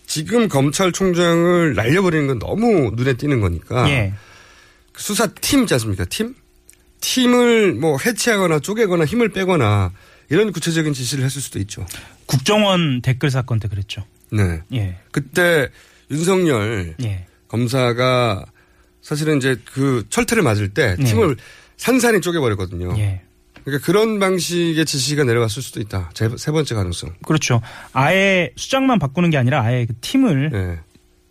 지금 검찰총장을 날려버리는 건 너무 눈에 띄는 거니까 예. 수사팀 있지 않습니까? 팀? 팀을 뭐 해체하거나 쪼개거나 힘을 빼거나 이런 구체적인 지시를 했을 수도 있죠. 국정원 댓글 사건 때 그랬죠. 네. 예. 그때 윤석열 예. 검사가 사실은 이제 그 철퇴를 맞을 때 네. 팀을 산산히 쪼개버렸거든요. 예. 그러니까 그런 방식의 지시가 내려갔을 수도 있다. 제- 세 번째 가능성. 그렇죠. 아예 수장만 바꾸는 게 아니라 아예 그 팀을 네.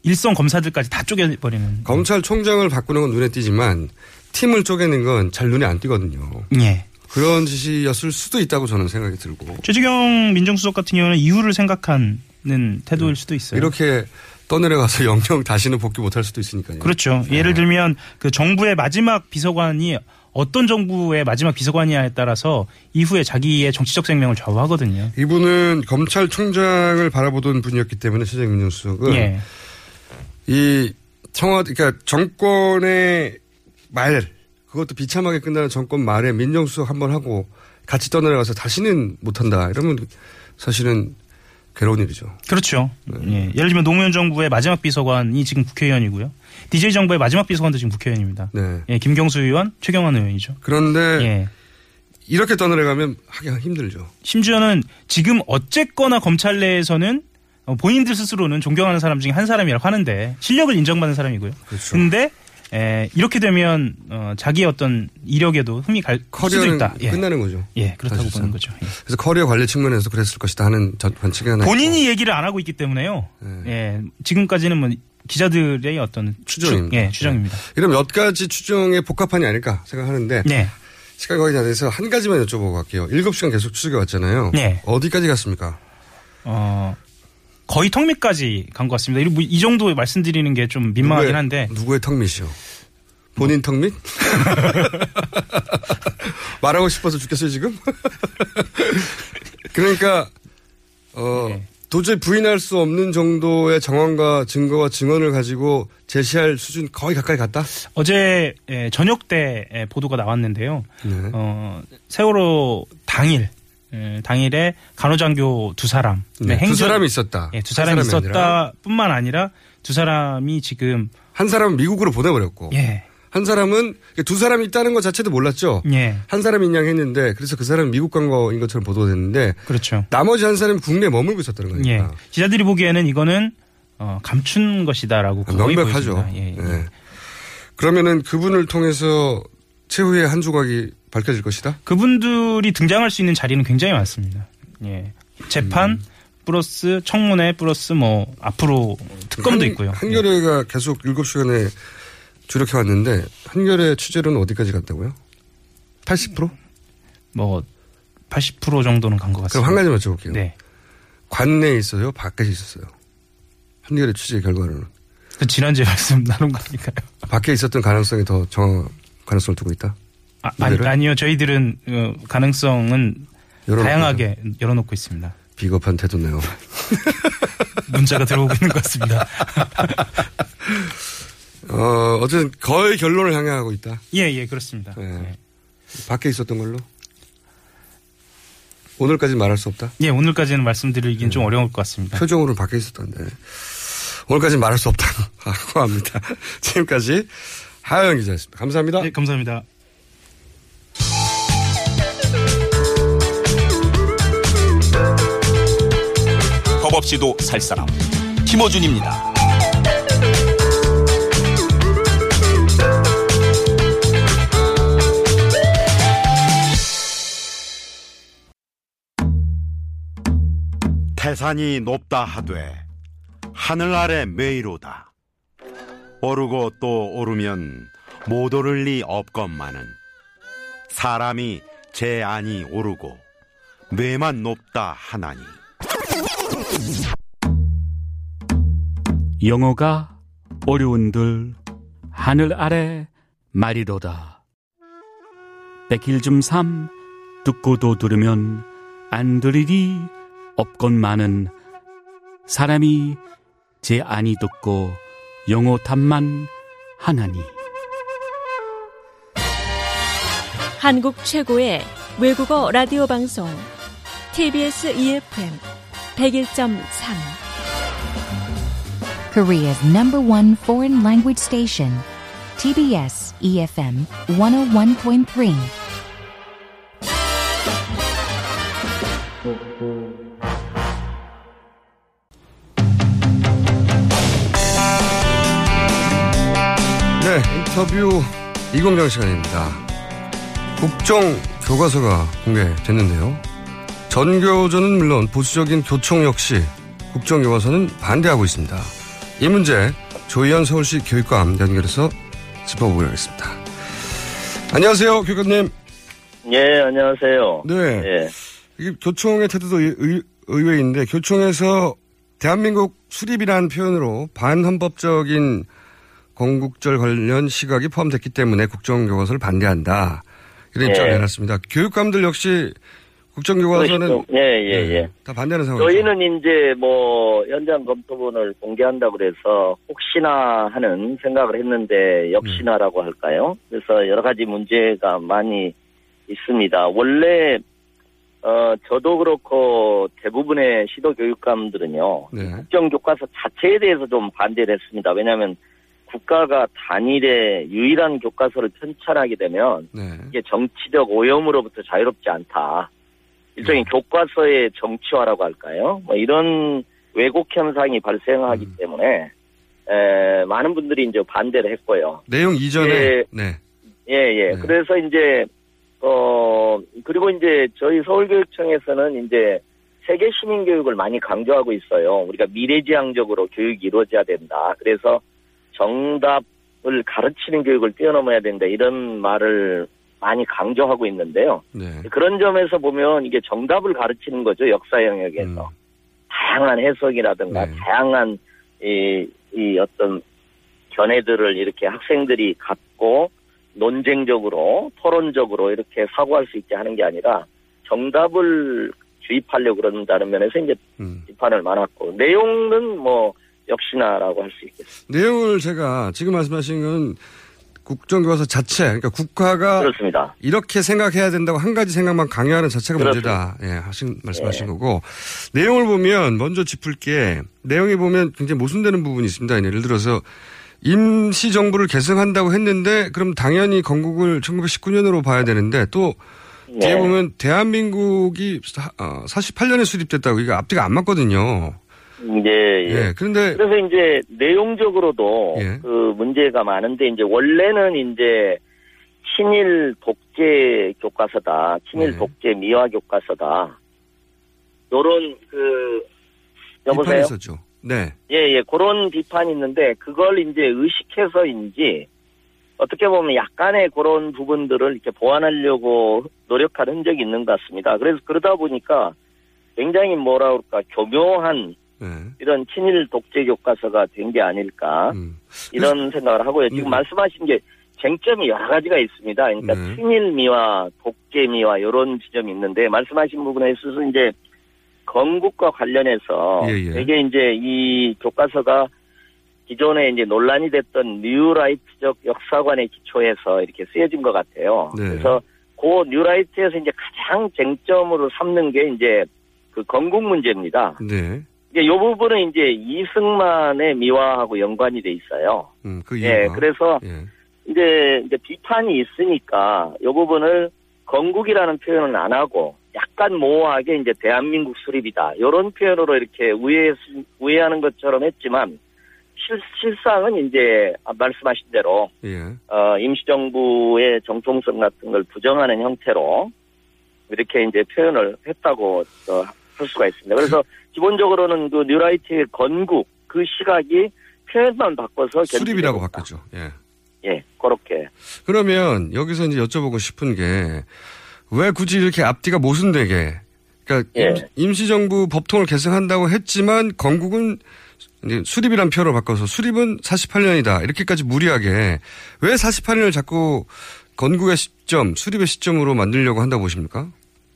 일선 검사들까지 다 쪼개버리는. 검찰총장을 바꾸는 건 눈에 띄지만 팀을 쪼개는 건 잘 눈에 안 띄거든요. 예. 그런 짓이었을 수도 있다고 저는 생각이 들고. 최재경 민정수석 같은 경우는 이유를 생각하는 태도일 수도 있어요. 이렇게 떠내려가서 영영 다시는 복귀 못할 수도 있으니까요. 그렇죠. 예를 들면 그 정부의 마지막 비서관이 어떤 정부의 마지막 비서관이냐에 따라서 이후에 자기의 정치적 생명을 좌우하거든요. 이분은 검찰총장을 바라보던 분이었기 때문에 최재경 민정수석은 예. 이 청와대 그러니까 정권의 말 그것도 비참하게 끝나는 정권 말에 민정수석 한 번 하고 같이 떠내려가서 다시는 못한다 이러면 사실은 괴로운 일이죠. 그렇죠. 예. 예를 들면 노무현 정부의 마지막 비서관이 지금 국회의원이고요. DJ 정부의 마지막 비서관도 지금 국회의원입니다. 네. 예, 김경수 의원, 최경환 의원이죠. 그런데 예. 이렇게 떠내려가면 하기가 힘들죠. 심지어는 지금 어쨌거나 검찰 내에서는 어, 본인들 스스로는 존경하는 사람 중에 한 사람이라고 하는데 실력을 인정받는 사람이고요. 그렇죠. 근데 에, 이렇게 되면 어, 자기의 어떤 이력에도 흠이 갈 수도 있다. 예. 끝나는 거죠. 예, 그렇다고 사실상. 보는 거죠. 예. 그래서 커리어 관리 측면에서 그랬을 것이다 하는 전- 관측이 하나 본인이 얘기를 안 하고 있기 때문에요. 예, 지금까지는 뭐 기자들의 어떤 추정입니다. 추, 예, 추정입니다. 이런 몇 가지 추정의 복합판이 아닐까 생각하는데 네. 시간이 거의 다 돼서 한 가지만 여쭤보고 갈게요. 7시간 계속 추적해 왔잖아요. 네. 어디까지 갔습니까? 어, 거의 턱밑까지 간 것 같습니다. 이- 뭐이 정도 말씀드리는 게 좀 민망하긴 누구의- 한데. 누구의 턱밑이요? 본인 턱밑? 말하고 싶어서 죽겠어요, 지금? 그러니까, 어, 네. 도저히 부인할 수 없는 정도의 정황과 증거와 증언을 가지고 제시할 수준 거의 가까이 갔다? 어제 예, 저녁 때 예, 보도가 나왔는데요. 네. 어, 세월호 당일 예, 당일에 간호장교 두 사람 네, 두 사람이 있었다. 예, 두한 사람이 있었다 뿐만 아니라 두 사람이 지금 한 사람은 미국으로 보내버렸고. 예. 한 사람은 두 사람이 있다는 것 자체도 몰랐죠. 예. 한 사람이 인양했는데 그래서 그 사람이 미국 간 거인 것처럼 보도됐는데 그렇죠. 나머지 한 사람이 국내에 머물고 있었다는 거니까. 예. 기자들이 보기에는 이거는 어, 감춘 것이다라고 거의 명백하죠. 예, 예. 예. 그러면은 그분을 통해서 최후의 한 조각이 밝혀질 것이다? 그분들이 등장할 수 있는 자리는 굉장히 많습니다. 예. 재판 음. 플러스 청문회 플러스 뭐 앞으로 특검도 한- 있고요. 한겨레가 계속 7시간에 주력해 왔는데 한겨레 취재로는 어디까지 갔다고요? 80%? 뭐 80% 정도는 간것 그럼 같습니다. 한 가지만 여쭤볼게요. 네. 관내에 있어요? 밖에 있었어요? 한겨레 취재 결과로는. 그 지난주에 말씀 나눈 거니까요. 밖에 있었던 가능성이 더 정확 가능성을 두고 있다? 아, 아니? 아니 요. 저희들은 어, 가능성은 열어놓고 다양하게 열어놓고 있습니다. 비겁한 태도네요. 문자가 들어오고 있는 것 같습니다. 어, 어쨌든 거의 결론을 향해 가고 있다. 예, 예, 그렇습니다. 예. 밖에 있었던 걸로? 오늘까지 말할 수 없다? 예, 오늘까지는 말씀드리긴 좀 어려울 것 같습니다. 표정으로는 밖에 있었던데. 오늘까지 말할 수 없다고 합니다. 지금까지 하영 기자였습니다. 감사합니다. 네, 감사합니다. 겁 없이도 살 사람 김어준입니다. 태산이 높다 하되 하늘 아래 매이로다. 오르고 또 오르면 못 오를 리 없건만은 사람이 제 안이 오르고 뇌만 높다 하나니 영어가 어려운들 하늘 아래 말이로다. 백일 좀삼 듣고도 들으면 안 들으리 없건만은 사람이 제 안이 듣고 영어 탐만 하나니. 한국 최고의 외국어 라디오 방송 TBS EFM 101.3 Korea's number one foreign language station, TBS EFM 101.3. 네, 인터뷰 이공장 시간입니다. 국정 교과서가 공개됐는데요. 전교조는 물론 보수적인 교총 역시 국정 교과서는 반대하고 있습니다. 이 문제 조희연 서울시 교육감 연결해서 짚어보기로 하겠습니다. 안녕하세요, 교관님. 예, 안녕하세요. 네. 예. 이게 교총의 태도도 의, 의, 의외인데 교총에서 대한민국 수립이라는 표현으로 반헌법적인 건국절 관련 시각이 포함됐기 때문에 국정교과서를 반대한다. 이런 입장을 예. 내놨습니다. 교육감들 역시 국정교과서는 예, 예, 네, 예. 다 반대하는 상황이죠. 저희는 이제 뭐 현장 검토본을 공개한다고 그래서 혹시나 하는 생각을 했는데 역시나라고 할까요? 그래서 여러 가지 문제가 많이 있습니다. 원래 어 저도 그렇고 대부분의 시도 교육감들은요. 네. 국정교과서 자체에 대해서 좀 반대를 했습니다. 왜냐하면 국가가 단일의 유일한 교과서를 편찬하게 되면 네. 이게 정치적 오염으로부터 자유롭지 않다. 일종의 교과서의 정치화라고 할까요? 뭐 이런 왜곡 현상이 발생하기 때문에 에, 많은 분들이 이제 반대를 했고요. 내용 이전에 예. 네. 예, 예. 그래서 이제, 어, 그리고 이제 저희 서울교육청에서는 이제 세계 시민 교육을 많이 강조하고 있어요. 우리가 미래지향적으로 교육이 이루어져야 된다. 그래서 정답을 가르치는 교육을 뛰어넘어야 된다. 이런 말을 많이 강조하고 있는데요. 네. 그런 점에서 보면 이게 정답을 가르치는 거죠. 역사 영역에서. 다양한 해석이라든가 다양한 이, 이 어떤 견해들을 이렇게 학생들이 갖고 논쟁적으로 토론적으로 이렇게 사고할 수 있게 하는 게 아니라 정답을 주입하려고 그런다는 면에서 이제 비판을 많았고 내용은 뭐 역시나라고 할 수 있겠습니다. 내용을 제가 지금 말씀하신 건 국정교과서 자체, 그러니까 국가가 그렇습니다. 이렇게 생각해야 된다고 한 가지 생각만 강요하는 자체가 문제다. 예, 하신 말씀하신 거고 내용을 보면 먼저 짚을 게 내용에 보면 굉장히 모순되는 부분이 있습니다. 예를 들어서 임시 정부를 계승한다고 했는데 그럼 당연히 건국을 1919년으로 봐야 되는데 또 뒤에 네. 보면 대한민국이 48년에 수립됐다고 이게 앞뒤가 안 맞거든요. 예, 예. 예, 그런데 그래서 이제 내용적으로도 예. 그 문제가 많은데 이제 원래는 이제 친일 독재 교과서다, 친일 네. 독재 미화 교과서다. 요런 그 여보세요. 있었죠. 네. 예, 예, 그런 비판이 있는데, 그걸 이제 의식해서인지, 어떻게 보면 약간의 그런 부분들을 이렇게 보완하려고 노력한 흔적이 있는 것 같습니다. 그래서 그러다 보니까 굉장히 뭐라 그럴까, 교묘한 네. 이런 친일 독재 교과서가 된 게 아닐까, 음. 이런 생각을 하고요. 지금 말씀하신 게 쟁점이 여러 가지가 있습니다. 그러니까 네. 친일미와 독재미와 이런 지점이 있는데, 말씀하신 부분에 있어서 이제 건국과 관련해서 예, 예. 되게 이제 이 교과서가 기존에 이제 논란이 됐던 뉴라이트적 역사관에 기초해서 이렇게 쓰여진 것 같아요. 네. 그래서 그 뉴라이트에서 이제 가장 쟁점으로 삼는 게 이제 그 건국 문제입니다. 네. 이제 요 부분은 이제 이승만의 미화하고 연관이 돼 있어요. 음, 그 예, 이유가. 그래서 예. 이제 이제 비판이 있으니까 요 부분을 건국이라는 표현은 안 하고 약간 모호하게 이제 대한민국 수립이다. 이런 표현으로 이렇게 우회 우회하는 것처럼 했지만 실, 실상은 이제 아, 말씀하신 대로 예. 어, 임시정부의 정통성 같은 걸 부정하는 형태로 이렇게 이제 표현을 했다고 어, 할 수가 있습니다. 그래서 기본적으로는 그 뉴라이트의 건국 그 시각이 표현만 바꿔서 수립이라고 바뀌었죠. 예. 예, 그렇게. 그러면 여기서 이제 여쭤보고 싶은 게 왜 굳이 이렇게 앞뒤가 모순되게 그러니까 예. 임, 시정부 법통을 개정한다고 했지만 건국은 수립이란 표현을 바꿔서 수립은 48년이다 이렇게까지 무리하게 왜 48년을 자꾸 건국의 시점 수립의 시점으로 만들려고 한다고 보십니까?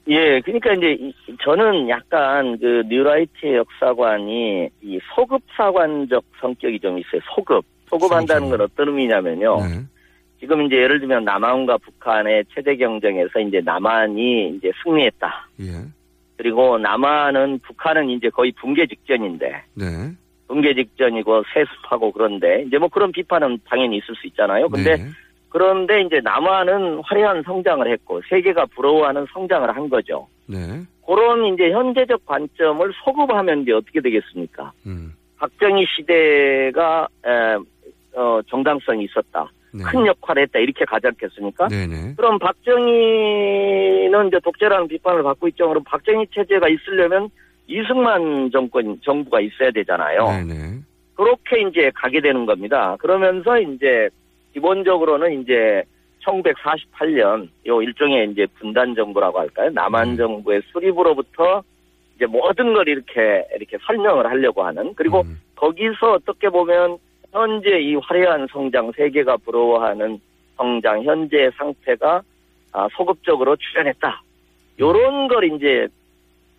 예, 그러니까 이제 이- 저는 약간 그 뉴라이트의 역사관이 이 소급 사관적 성격이 좀 있어요. 소급. 소급한다는 건 어떤 의미냐면요. 네. 지금 이제 예를 들면 남한과 북한의 체제 경쟁에서 이제 남한이 이제 승리했다. 예. 그리고 남한은 북한은 이제 거의 붕괴 직전인데 네. 붕괴 직전이고 세습하고 그런데 이제 뭐 그런 비판은 당연히 있을 수 있잖아요. 근데 네. 그런데 이제 남한은 화려한 성장을 했고 세계가 부러워하는 성장을 한 거죠. 네. 그런 이제 현재적 관점을 소급하면 이제 어떻게 되겠습니까? 음. 박정희 시대가 에, 어, 정당성이 있었다. 네. 큰 역할을 했다. 이렇게 가지 않겠습니까? 네네. 그럼 박정희는 이제 독재라는 비판을 받고 있죠. 그럼 박정희 체제가 있으려면 이승만 정권 정부가 있어야 되잖아요. 네네. 그렇게 이제 가게 되는 겁니다. 그러면서 이제 기본적으로는 이제 1948년 요 일종의 이제 분단 정부라고 할까요? 남한 정부의 수립으로부터 이제 모든 걸 이렇게 이렇게 설명을 하려고 하는 그리고 거기서 어떻게 보면 현재 이 화려한 성장 세계가 부러워하는 성장 현재 상태가 아, 소극적으로 출현했다. 요런 걸 이제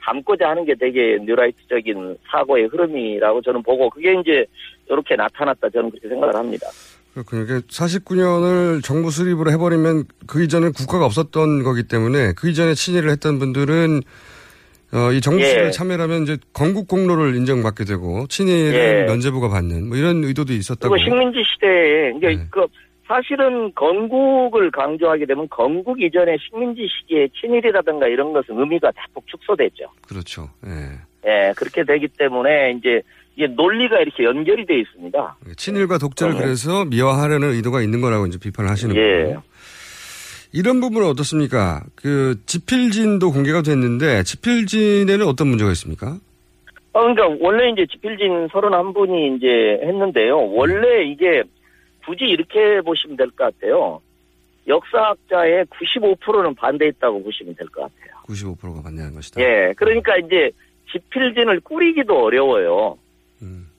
담고자 하는 게 되게 뉴라이트적인 사고의 흐름이라고 저는 보고 그게 이제 이렇게 나타났다 저는 그렇게 생각을 합니다. 그렇군요. 49년을 정부 수립으로 해버리면 그 이전에 국가가 없었던 거기 때문에 그 이전에 친일을 했던 분들은 어, 이 정부 수립에 예. 참여하면 이제 건국 공로를 인정받게 되고 친일은 예. 면제부가 받는 뭐 이런 의도도 있었다고. 그리고 식민지 시대에 이제 그 사실은 건국을 강조하게 되면 건국 이전에 식민지 시기에 친일이라든가 이런 것은 의미가 대폭 축소됐죠. 그렇죠. 예. 예, 그렇게 되기 때문에 이제 이게 논리가 이렇게 연결이 돼 있습니다. 친일과 독재를 어. 그래서 미화하려는 의도가 있는 거라고 이제 비판을 하시는 예. 거예요. 이런 부분은 어떻습니까? 그 지필진도 공개가 됐는데 지필진에는 어떤 문제가 있습니까? 어, 그러니까 원래 이제 지필진 31분이 이제 했는데요. 원래 이게 굳이 이렇게 보시면 될 것 같아요. 역사학자의 95%는 반대했다고 보시면 될 것 같아요. 95%가 반대하는 것이다. 예, 그러니까 이제 지필진을 꾸리기도 어려워요.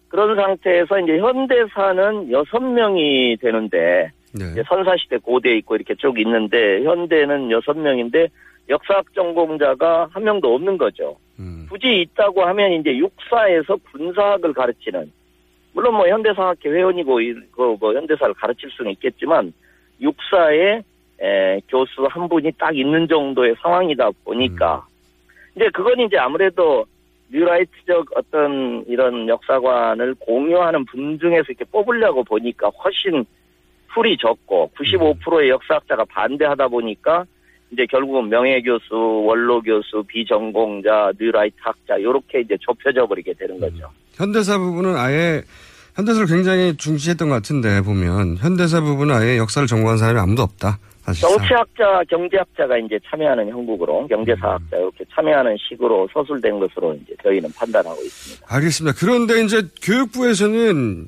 그런 상태에서 이제 현대사는 여섯 명이 되는데 이제 선사시대 고대 있고 이렇게 쭉 있는데 현대는 여섯 명인데 역사학 전공자가 한 명도 없는 거죠. 굳이 있다고 하면 이제 육사에서 군사학을 가르치는 물론 뭐 현대사학회 회원이고 그뭐 현대사를 가르칠 수는 있겠지만 육사에 에, 교수 한 분이 딱 있는 정도의 상황이다 보니까. 이제 그건 이제 아무래도 뉴라이트적 어떤 이런 역사관을 공유하는 분 중에서 이렇게 뽑으려고 보니까 훨씬 풀이 적고 95%의 역사학자가 반대하다 보니까 이제 결국은 명예교수, 원로교수, 비전공자, 뉴라이트 학자 요렇게 이제 좁혀져 버리게 되는 거죠. 현대사 부분은 아예 현대사를 굉장히 중시했던 것 같은데 보면 현대사 부분은 아예 역사를 전공한 사람이 아무도 없다. 사실상. 정치학자, 경제학자가 이제 참여하는 형국으로 경제사학자 이렇게 참여하는 식으로 서술된 것으로 이제 저희는 판단하고 있습니다. 알겠습니다. 그런데 이제 교육부에서는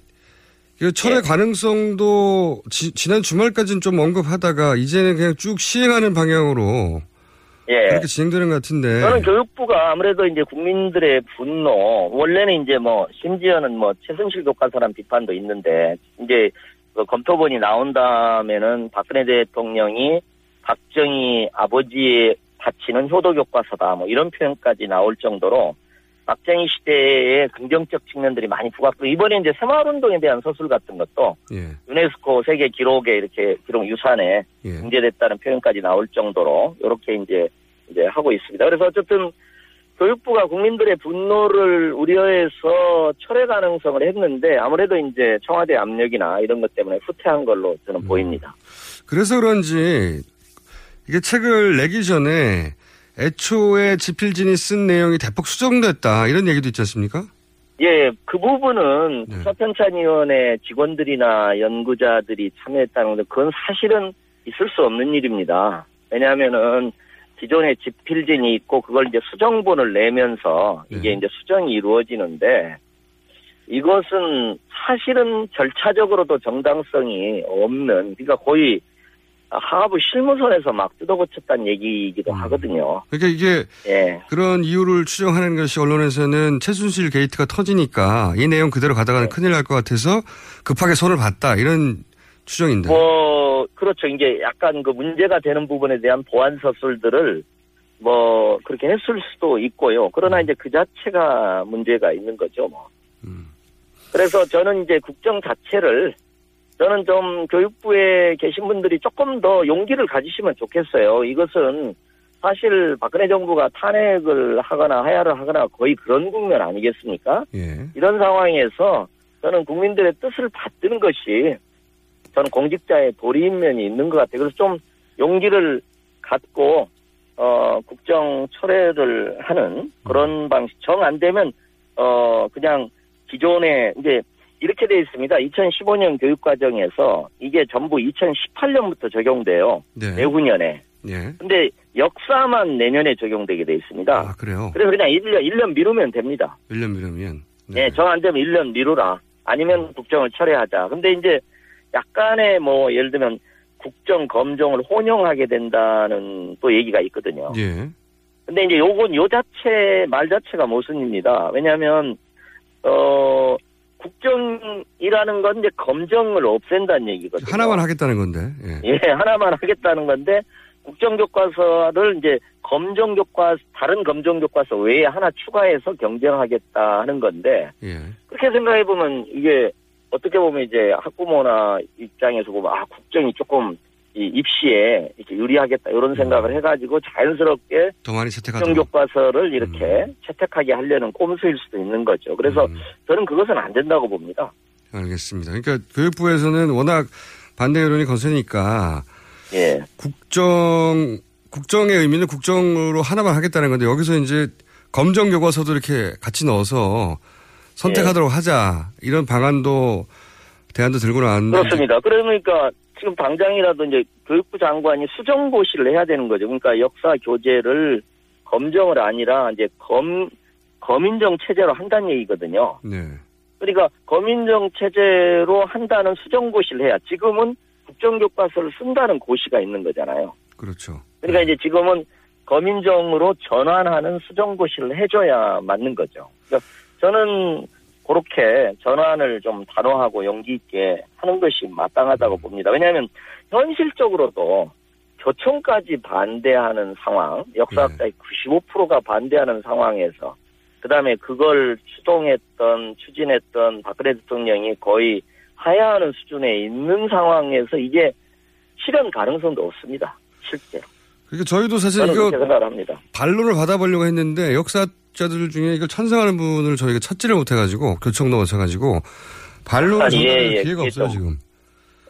이 철의 예. 가능성도 지, 난 주말까지는 좀 언급하다가 이제는 그냥 쭉 시행하는 방향으로 예. 그렇게 진행되는 것 같은데. 저는 교육부가 아무래도 이제 국민들의 분노, 원래는 이제 뭐, 심지어는 뭐, 최순실 교과서란 비판도 있는데, 이제 그 검토본이 나온 다음에는 박근혜 대통령이 박정희 아버지의 바치는 효도 교과서다, 뭐 이런 표현까지 나올 정도로 박정희 시대의 긍정적 측면들이 많이 부각되고, 이번에 이제 새마을운동에 대한 서술 같은 것도 예. 유네스코 세계 기록에 이렇게 기록 유산에 예. 등재됐다는 표현까지 나올 정도로 이렇게 이제 이제 하고 있습니다. 그래서 어쨌든 교육부가 국민들의 분노를 우려해서 철회 가능성을 했는데 아무래도 이제 청와대 압력이나 이런 것 때문에 후퇴한 걸로 저는 보입니다. 그래서 그런지 이게 책을 내기 전에 애초에 지필진이 쓴 내용이 대폭 수정됐다 이런 얘기도 있지 않습니까? 예, 그 부분은 국사편찬위원회 직원들이나 연구자들이 참여했다는 건데 그건 사실은 있을 수 없는 일입니다. 왜냐하면은 기존에 집필진이 있고 그걸 이제 수정본을 내면서 이게 이제 수정이 이루어지는데 이것은 사실은 절차적으로도 정당성이 없는 그러니까 거의 하부 실무선에서 막 뜯어고쳤다는 얘기이기도 하거든요. 그러니까 이게 예. 그런 이유를 추정하는 것이 언론에서는 최순실 게이트가 터지니까 이 내용 그대로 가다가는 큰일 날 것 같아서 급하게 손을 봤다 이런 추정인데. 뭐 그렇죠. 이제 약간 그 문제가 되는 부분에 대한 보안 서술들을 뭐 그렇게 했을 수도 있고요. 그러나 이제 그 자체가 문제가 있는 거죠. 뭐. 그래서 저는 이제 국정 자체를 저는 좀 교육부에 계신 분들이 조금 더 용기를 가지시면 좋겠어요. 이것은 사실 박근혜 정부가 탄핵을 하거나 하야를 하거나 거의 그런 국면 아니겠습니까? 이런 상황에서 저는 국민들의 뜻을 받드는 것이 저는 공직자의 도리인 면이 있는 것 같아요. 그래서 좀 용기를 갖고 어 국정 철회를 하는 그런 방식 정 안 되면 어 그냥 기존에 이제 이렇게 돼 있습니다. 2015년 교육 과정에서 이게 전부 2018년부터 적용돼요. 네. 내후년에. 예. 근데 역사만 내년에 적용되게 돼 있습니다. 아, 그래요? 그래서 그냥 1년 1년 미루면 됩니다. 1년 미루면. 예, 정 안 되면 1년 미루라. 아니면 국정을 철회하자. 근데 이제 약간의 뭐 예를 들면 국정 검정을 혼용하게 된다는 또 얘기가 있거든요. 예. 근데 이제 요건 요 자체 말 자체가 모순입니다. 왜냐하면 어 국정이라는 건 이제 검정을 없앤다는 얘기거든요. 하나만 하겠다는 건데. 예. 예, 하나만 하겠다는 건데 국정 교과서를 이제 검정 교과 다른 검정 교과서 외에 하나 추가해서 경쟁하겠다 하는 건데 예. 그렇게 생각해 보면 이게 어떻게 보면 이제 학부모나 입장에서 보면 아 국정이 조금 이 입시에 이렇게 유리하겠다 이런 생각을 해가지고 자연스럽게 더 많이 채택하도록. 국정교과서를 이렇게 채택하게 하려는 꼼수일 수도 있는 거죠. 그래서 저는 그것은 안 된다고 봅니다. 알겠습니다. 그러니까 교육부에서는 워낙 반대 여론이 거세니까 예. 국정 국정의 의미는 국정으로 하나만 하겠다는 건데 여기서 이제 검정 교과서도 이렇게 같이 넣어서 선택하도록 하자 이런 방안도 대안도 들고 나왔는데 그렇습니다. 그러니까 지금 당장이라도 이제 교육부 장관이 수정고시를 해야 되는 거죠. 그러니까 역사 교재를 검정을 아니라 이제 검 검인정 체제로 한다는 얘기거든요. 네. 그러니까 검인정 체제로 한다는 수정고시를 해야 지금은 국정교과서를 쓴다는 고시가 있는 거잖아요. 그렇죠. 그러니까 이제 지금은 검인정으로 전환하는 수정고시를 해줘야 맞는 거죠. 그러니까 저는 그렇게 전환을 좀 단호하고 용기 있게 하는 것이 마땅하다고 봅니다. 왜냐하면 현실적으로도 교청까지 반대하는 상황, 역사학자의 95%가 반대하는 상황에서 그다음에 그걸 추동했던 추진했던 박근혜 대통령이 거의 하야하는 수준에 있는 상황에서 이게 실현 가능성도 없습니다. 실제로. 그러니까 저희도 사실 이거. 반론을 받아보려고 했는데 역사 자들 중에 이걸 찬성하는 분을 저희가 찾지를 못해가지고 교청도 거쳐가지고 반론을 아니, 예, 예, 기회가 없어요 좀 지금.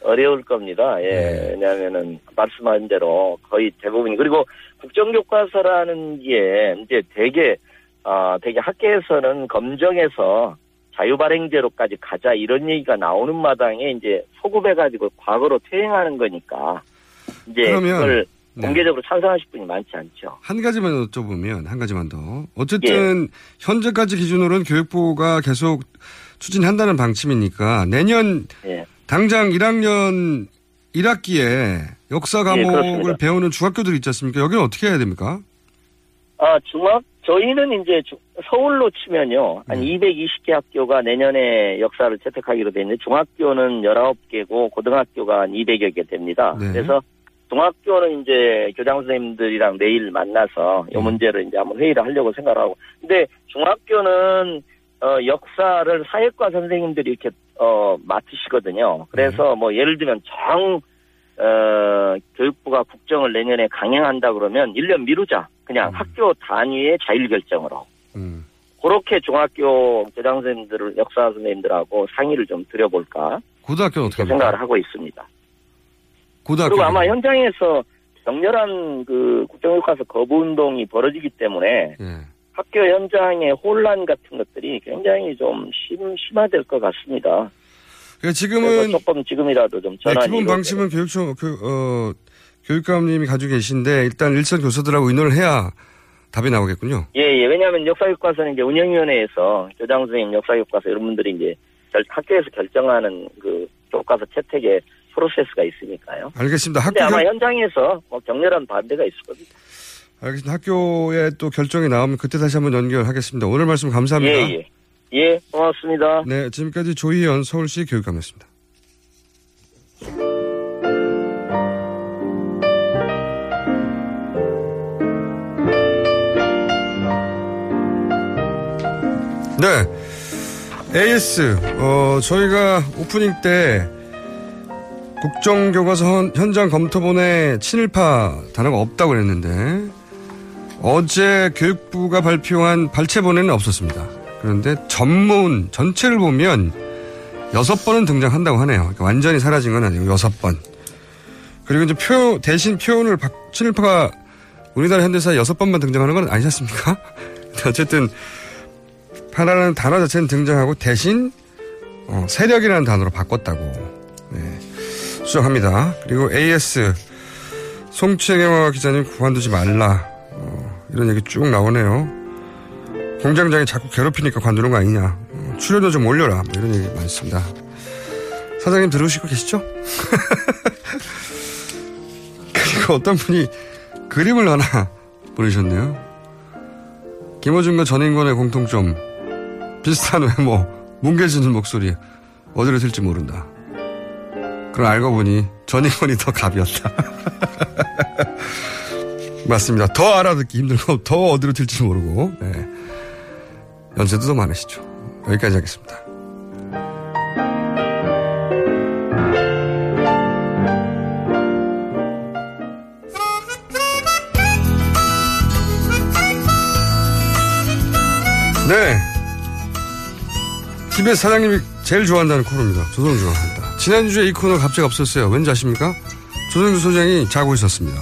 어려울 겁니다. 예. 네. 왜냐하면은 말씀하신 대로 거의 대부분이 그리고 국정교과서라는 게 이제 되게 아 되게 학계에서는 검정에서 자유발행제로까지 가자 이런 얘기가 나오는 마당에 이제 소급해가지고 과거로 퇴행하는 거니까 이제 그러면. 공개적으로 찬성하실 분이 많지 않죠. 한 가지만 여쭤보면 한 가지만 더. 어쨌든 현재까지 기준으로는 교육부가 계속 추진한다는 방침이니까 내년 예. 당장 1학년 1학기에 역사 과목을 그렇습니다. 배우는 중학교들 있지 않습니까? 여기는 어떻게 해야 됩니까? 아, 중학, 저희는 이제 주- 서울로 치면요. 한 220개 학교가 내년에 역사를 채택하기로 돼 있는데 중학교는 19개고 고등학교가 한 200여 개 됩니다. 네. 그래서 중학교는 이제 교장 선생님들이랑 내일 만나서 이 문제를 이제 한번 회의를 하려고 생각을 하고. 근데 중학교는 어, 역사를 사회과 선생님들이 이렇게 어, 맡으시거든요. 그래서 뭐 예를 들면 정 어, 교육부가 국정을 내년에 강행한다 그러면 1년 미루자. 그냥 학교 단위의 자율 결정으로. 그렇게 중학교 교장 선생님들을 역사 선생님들하고 상의를 좀 드려볼까 고등학교는 어떻게 이렇게 합니까? 생각을 하고 있습니다. 고등학교. 그리고 아마 현장에서 격렬한 그 국정교과서 거부 운동이 벌어지기 때문에 예. 학교 현장의 혼란 같은 것들이 굉장히 좀 심, 심화될 것 같습니다. 그러니까 지금은 조금 지금이라도 좀 네, 전환이 기본 이루어져야 방침은 교육청 교, 어, 교육감님이 가지고 계신데 일단 일선 교사들하고 의논을 해야 답이 나오겠군요. 예, 예. 왜냐하면 역사교과서는 이제 운영위원회에서 교장 선생님 역사교과서 이런 분들이 이제 결- 학교에서 결정하는 그 교과서 채택의 프로세스가 있으니까요. 알겠습니다. 학교 아마 결, 현장에서 뭐 격렬한 반대가 있을 겁니다. 알겠습니다. 학교에 또 결정이 나오면 그때 다시 한번 연결하겠습니다. 오늘 말씀 감사합니다. 예, 예. 예, 고맙습니다. 네, 지금까지 조희연 서울시 교육감이었습니다. 네. AS, 어, 저희가 오프닝 때 국정교과서 현- 현장 검토본에 친일파 단어가 없다고 그랬는데 어제 교육부가 발표한 발췌본에는 없었습니다. 그런데 전문 전체를 보면 여섯 번은 등장한다고 하네요. 그러니까 완전히 사라진 건 아니고 여섯 번. 그리고 이제 표 대신 표현을 박, 친일파가 우리나라 현대사에 여섯 번만 등장하는 건 아니지 않습니까? 어쨌든 파라는 단어 자체는 등장하고 대신 어, 세력이라는 단어로 바꿨다고 네, 수정합니다. 그리고 AS 송채경화 기자님 그만두지 말라 어, 이런 얘기 쭉 나오네요. 공장장이 자꾸 괴롭히니까 관두는 거 아니냐. 어, 출연료 좀 올려라. 뭐 이런 얘기 많습니다. 사장님 들으시고 계시죠? 그리고 어떤 분이 그림을 하나 보내셨네요. 김어준과 전인권의 공통점. 비슷한 외모, 뭉개지는 목소리. 어디로 튈지 모른다. 그럼 알고 보니 전인권이 더 갑이었다. 맞습니다. 더 알아듣기 힘들고 더 어디로 튈지 모르고 네. 연세도 더 많으시죠. 여기까지 하겠습니다. 네. TBS 사장님이 제일 좋아한다는 코너입니다. 조선주 좋아한다. 지난주에 이 코너 갑자기 없었어요. 왠지 아십니까? 조선주 소장이 자고 있었습니다.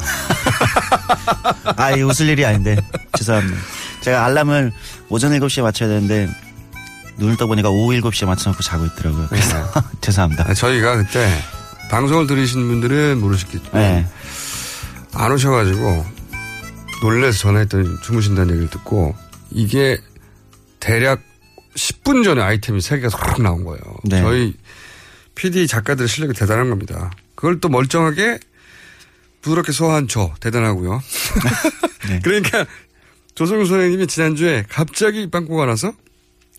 아, 이 웃을 일이 아닌데. 죄송합니다. 제가 알람을 오전 7시에 맞춰야 되는데 눈을 떠보니까 오후 7시에 맞춰놓고 자고 있더라고요. 그래서 네. 죄송합니다. 아, 저희가 그때 방송을 들으신 분들은 모르시겠지만 네. 안 오셔가지고 놀래서 전화했더니 주무신다는 얘기를 듣고 이게 대략 10분 전에 아이템이 3개가 쏙 나온 거예요. 네. 저희 PD 작가들 실력이 대단한 겁니다. 그걸 또 멀쩡하게 부드럽게 소화한 저 대단하고요. 네. 그러니까 조성우 선생님이 지난주에 갑자기 빵꾸가 나서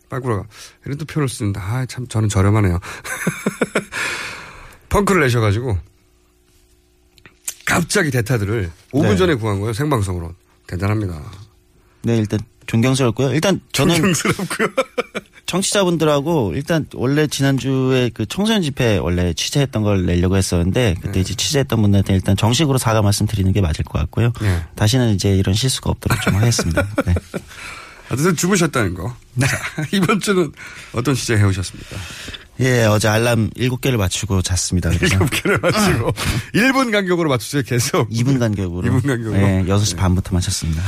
빵꾸가 이런 또 표현을 쓰는데 아 참 저는 저렴하네요. 펑크를 내셔가지고 갑자기 대타들을 5분 네. 전에 구한 거예요 생방송으로 대단합니다. 네 일단 존경스럽고요. 일단 저는 존경스럽고요. 청취자분들하고 일단 원래 지난주에 그 청소년 집회 원래 취재했던 걸 내려고 했었는데 그때 네. 이제 취재했던 분들한테 일단 정식으로 사과 말씀드리는 게 맞을 것 같고요. 네. 다시는 이제 이런 실수가 없도록 좀 하겠습니다. 네. 어쨌든 주무셨다는 거. 네. 이번 주는 어떤 취재 해오셨습니까? 예, 어제 알람 7개를 맞추고 잤습니다. 7개를 맞추고. 1분 간격으로 맞추세요, 계속. 2분 간격으로. 2분 간격으로. 예, 6시 네. 반부터 맞췄습니다.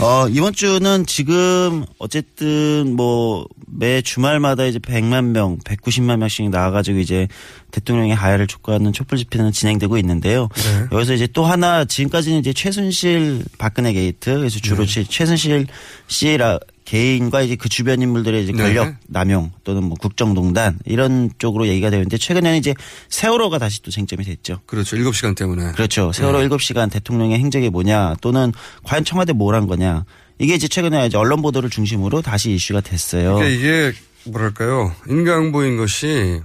어, 이번 주는 지금 어쨌든 뭐 매 주말마다 이제 100만 명, 190만 명씩 나와 가지고 이제 대통령의 하야를 촉구하는 촛불 집회는 진행되고 있는데요. 네. 여기서 이제 또 하나 지금까지는 이제 최순실 박근혜 게이트 그래서 주로 네. 최순실 씨라 개인과 이제 그 주변 인물들의 이제 권력 네. 남용 또는 뭐 국정농단 이런 쪽으로 얘기가 되는데 최근에는 이제 세월호가 다시 또 쟁점이 됐죠. 그렇죠. 7시간 때문에. 그렇죠. 세월호 네. 7시간 대통령의 행적이 뭐냐 또는 과연 청와대 뭘 한 거냐. 이게 이제 최근에 이제 언론 보도를 중심으로 다시 이슈가 됐어요. 그러니까 이게 뭐랄까요. 인강보인 것이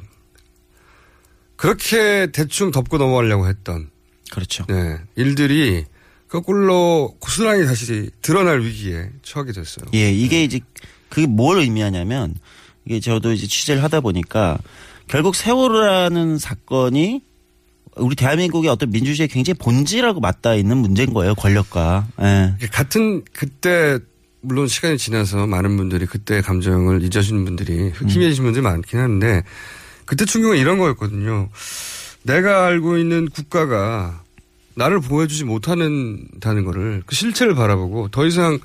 그렇게 대충 덮고 넘어가려고 했던 그렇죠. 네. 일들이 거꾸로 고스란히 다시 드러날 위기에 처하게 됐어요. 예, 이게 이제 그게 뭘 의미하냐면 이게 저도 이제 취재를 하다 보니까 결국 세월호라는 사건이 우리 대한민국의 어떤 민주주의의 굉장히 본질하고 맞닿아 있는 문제인 거예요, 권력과. 예. 같은 그때 물론 시간이 지나서 많은 분들이 그때 감정을 잊으시는 분들이 흑심해지신 음. 분들이 많긴 한데 그때 충격은 이런 거였거든요. 내가 알고 있는 국가가 나를 보호해주지 못하는다는 거를 그 실체를 바라보고 더 이상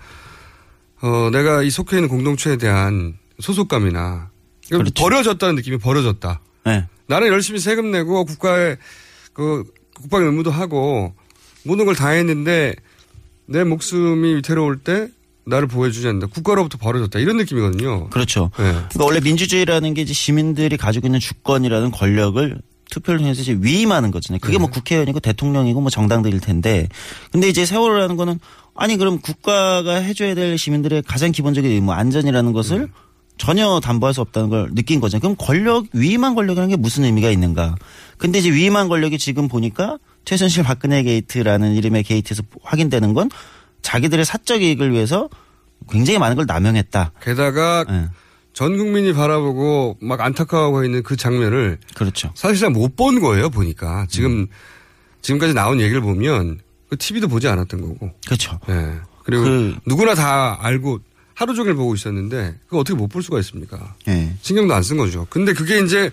어 내가 이 속해 있는 공동체에 대한 소속감이나 그렇죠. 버려졌다는 느낌이 버려졌다. 네. 나는 열심히 세금 내고 국가에 그 국방 의무도 하고 모든 걸 다 했는데 내 목숨이 위태로울 때 나를 보호해주지 않는다. 국가로부터 벌어졌다. 이런 느낌이거든요. 그렇죠. 네. 그러니까 원래 민주주의라는 게 이제 시민들이 가지고 있는 주권이라는 권력을 투표를 통해서 이제 위임하는 거잖아요. 그게 뭐 네. 뭐 국회의원이고 대통령이고 뭐 정당들일 텐데. 근데 이제 세월호라는 거는 아니 그럼 국가가 해줘야 될 시민들의 가장 기본적인 의무 안전이라는 것을 네. 전혀 담보할 수 없다는 걸 느낀 거죠. 그럼 권력 위임한 권력이라는 게 무슨 의미가 있는가? 근데 이제 위임한 권력이 지금 보니까 최순실 박근혜 게이트라는 이름의 게이트에서 확인되는 건 자기들의 사적 이익을 위해서 굉장히 많은 걸 남용했다. 게다가 네. 전 국민이 바라보고 막 안타까워하고 있는 그 장면을 그렇죠. 사실상 못 본 거예요 보니까 지금 음. 지금까지 나온 얘기를 보면 그 TV도 보지 않았던 거고. 그렇죠. 네. 그리고 그 누구나 다 알고 하루 종일 보고 있었는데 그거 어떻게 못 볼 수가 있습니까? 네. 신경도 안 쓴 거죠. 근데 그게 이제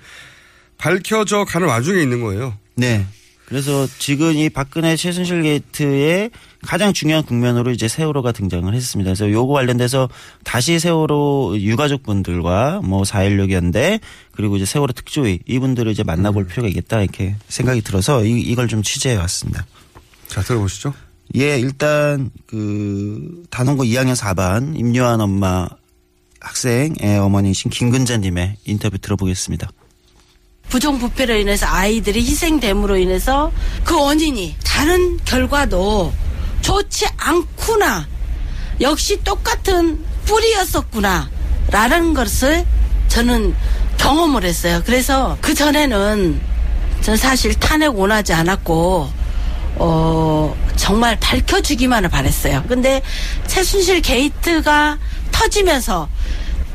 밝혀져 가는 와중에 있는 거예요. 네. 그래서 지금 이 박근혜 최순실 게이트의 가장 중요한 국면으로 이제 세월호가 등장을 했습니다. 그래서 요거 관련돼서 다시 세월호 유가족 분들과 뭐 4.16 연대 그리고 이제 세월호 특조위 이분들을 이제 만나볼 음. 필요가 있겠다 이렇게 생각이 들어서 이, 이걸 좀 취재해 왔습니다. 자, 들어보시죠. 예, 일단 그 단원고 2학년 4반 임요한 엄마 학생의 어머니신 김근자님의 인터뷰 들어보겠습니다. 부정부패로 인해서 아이들이 희생됨으로 인해서 그 원인이 다른 결과도 좋지 않구나. 역시 똑같은 뿌리였었구나. 라는 것을 저는 경험을 했어요. 그래서 그 전에는 전 사실 탄핵 원하지 않았고, 어, 정말 밝혀주기만을 바랬어요. 근데 최순실 게이트가 터지면서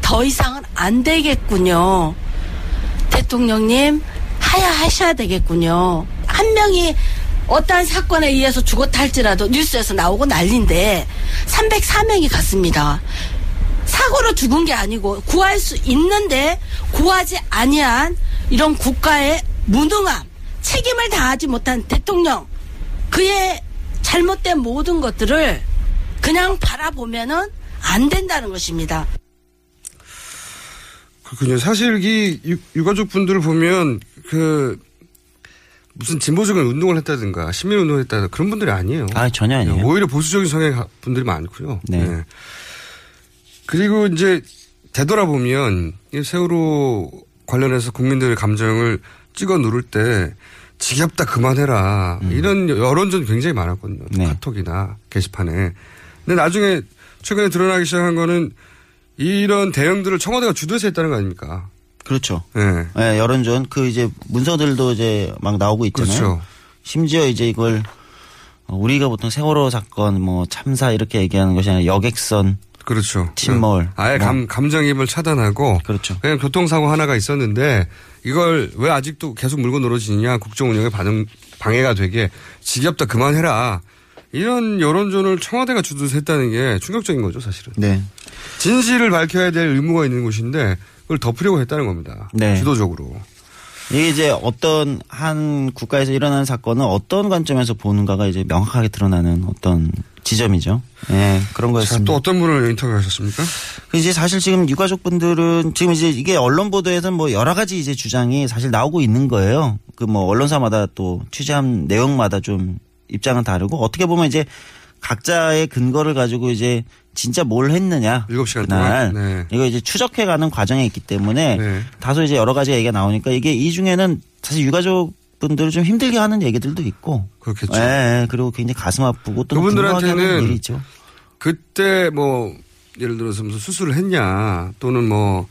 더 이상은 안 되겠군요. 대통령님, 하야하셔야 되겠군요. 한 명이 어떠한 사건에 의해서 죽었다 할지라도 뉴스에서 나오고 난리인데 304명이 갔습니다. 사고로 죽은 게 아니고 구할 수 있는데 구하지 아니한 이런 국가의 무능함, 책임을 다하지 못한 대통령, 그의 잘못된 모든 것들을 그냥 바라보면은 안 된다는 것입니다. 그렇군요. 사실 이 유, 유가족 분들을 보면 그 무슨 진보적인 운동을 했다든가 시민 운동을 했다든가 그런 분들이 아니에요. 아 전혀 아니에요. 오히려 보수적인 성향 분들이 많고요. 네. 네. 그리고 이제 되돌아보면 이 세월호 관련해서 국민들의 감정을 찍어 누를 때 지겹다 그만해라 음. 이런 여론전 굉장히 많았거든요. 네. 카톡이나 게시판에. 근데 나중에 최근에 드러나기 시작한 거는 이런 대응들을 청와대가 주도해서 했다는 거 아닙니까? 그렇죠. 네. 네, 여론전 그 이제 문서들도 이제 막 나오고 있잖아요. 그렇죠. 심지어 이제 이걸 어, 우리가 보통 세월호 사건 뭐 참사 이렇게 얘기하는 것이 아니라 여객선 그렇죠. 침몰. 아예 뭐. 감, 감정입을 차단하고. 그렇죠. 그냥 교통사고 하나가 있었는데 이걸 왜 아직도 계속 물고 늘어지느냐 국정 운영에 반응, 방해가 되게 지겹다 그만해라. 이런 여론전을 청와대가 주도해서 했다는 게 충격적인 거죠, 사실은. 네. 진실을 밝혀야 될 의무가 있는 곳인데 그걸 덮으려고 했다는 겁니다. 네. 주도적으로. 이게 이제 어떤 한 국가에서 일어나는 사건은 어떤 관점에서 보는가가 이제 명확하게 드러나는 어떤 지점이죠. 예, 그런 자, 거였습니다. 또 어떤 분을 인터뷰하셨습니까? 그 이제 사실 지금 유가족분들은 지금 이제 이게 언론 보도에서 뭐 여러 가지 이제 주장이 사실 나오고 있는 거예요. 그 뭐 언론사마다 또 취재한 내용마다 좀 입장은 다르고 어떻게 보면 이제 각자의 근거를 가지고 이제 진짜 뭘 했느냐. 7시간 그날 동안. 네. 이거 이제 추적해 가는 과정에 있기 때문에 다소 이제 여러 가지 얘기가 나오니까 이게 이 중에는 사실 유가족 분들을 좀 힘들게 하는 얘기들도 있고. 그렇겠죠. 예, 그리고 굉장히 가슴 아프고 또 그분들한테는 일이 있죠. 그때 뭐 예를 들어서 무슨 수술을 했냐 또는 뭐